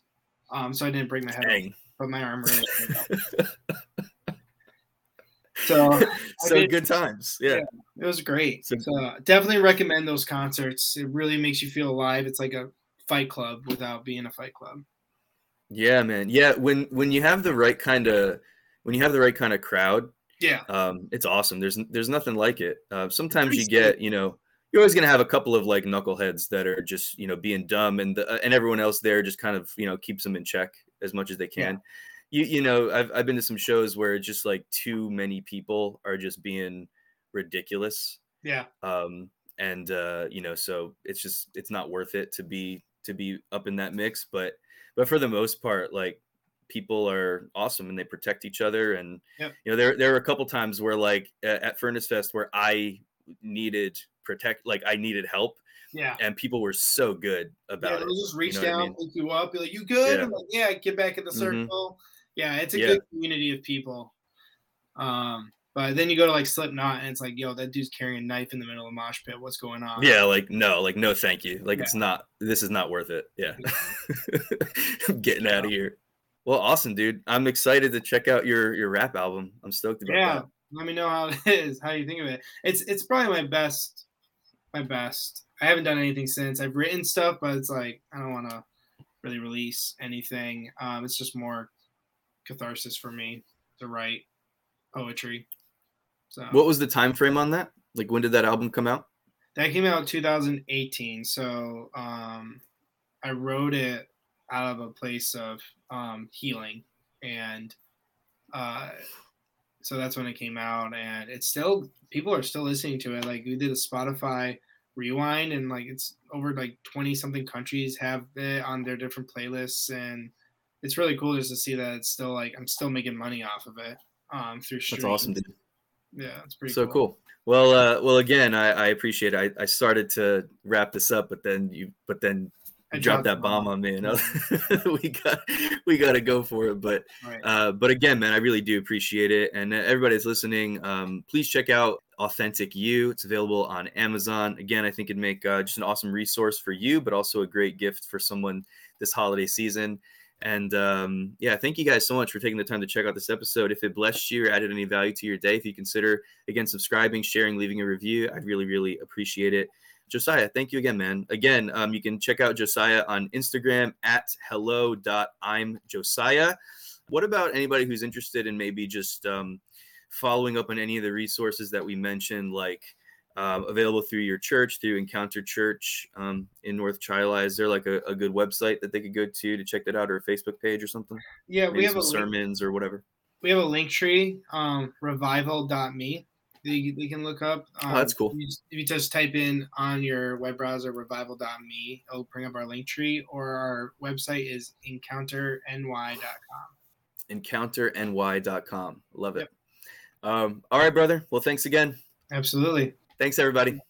Um, so I didn't break my head, Dang. but my arm really. so so did- good times. Yeah. Yeah. it was great. So- So definitely recommend those concerts. It really makes you feel alive. It's like a fight club without being a fight club. Yeah, man. Yeah, when when you have the right kind of when you have the right kind of crowd, Yeah, um, it's awesome. There's there's nothing like it. Uh, sometimes you get, you know, you're always gonna have a couple of like knuckleheads that are just, you know, being dumb, and the, and everyone else there just kind of, you know, keeps them in check as much as they can. You you know, I've I've been to some shows where it's just like too many people are just being ridiculous, yeah, um, and uh, you know, so it's just it's not worth it to be to be up in that mix. But but for the most part, like people are awesome and they protect each other and Yep. you know there there were a couple times where like at Furnace Fest where I needed protect like I needed help yeah. and people were so good Yeah, about they'll it. just reach know what I mean? pick you up, be like, "You good?" Yeah. Like, "Yeah." Get back in the Mhm. circle. Yeah, it's a Yeah. good community of people. Um, but then you go to like Slipknot, and it's like, "Yo, that dude's carrying a knife in the middle of a mosh pit. What's going on?" Yeah, like no, like no, thank you. Like Yeah. it's not. This is not worth it. Yeah, I'm getting out of here. Well, awesome, dude. I'm excited to check out your your rap album. I'm stoked about yeah. that. Yeah, let me know how it is. How you think of it? It's it's probably my best. My best. I haven't done anything since. I've written stuff, but it's like I don't want to really release anything. Um, it's just more catharsis for me to write poetry. So What was the time frame on that? Like when did that album come out? that came out 2018. So um, I wrote it out of a place of um, healing, and uh, so that's when it came out. And it's still people are still listening to it. Like we did a Spotify rewind, and like it's over like 20 something countries have it on their different playlists, and it's really cool just to see that it's still like I'm still making money off of it um, through streams. That's awesome, dude. Yeah, it's pretty so cool. cool. Well, uh, well, again, I, I appreciate it. I, I started to wrap this up, but then you, but then I dropped that bomb bomb. on me, and I was- we got, we got to go for it. But, Right. uh, but again, man, I really do appreciate it. And everybody that's listening, um, please check out Authentic You. It's available on Amazon. Again, I think it'd make uh, just an awesome resource for you, but also a great gift for someone this holiday season. And um, yeah, thank you guys so much for taking the time to check out this episode. If it blessed you or added any value to your day, if you consider again subscribing, sharing, leaving a review, I'd really, really appreciate it. Josiah, thank you again, man. Again, um, you can check out Josiah on Instagram at hello.imjosiah. What about anybody who's interested in maybe just um, following up on any of the resources that we mentioned, like um, available through your church, through Encounter Church um, in North Chili? Is there like a, a good website that they could go to to check that out, or a Facebook page or something? Yeah, Maybe we have a link, sermons or whatever. we have a link tree, um, revival.me. you can look up. Um, Oh, that's cool. If you, just, if you just type in on your web browser revival.me, it'll bring up our link tree, or our website is encounterny.com. EncounterNY.com. Love it. Um, all right, brother. Well, thanks again. Absolutely. Thanks, everybody.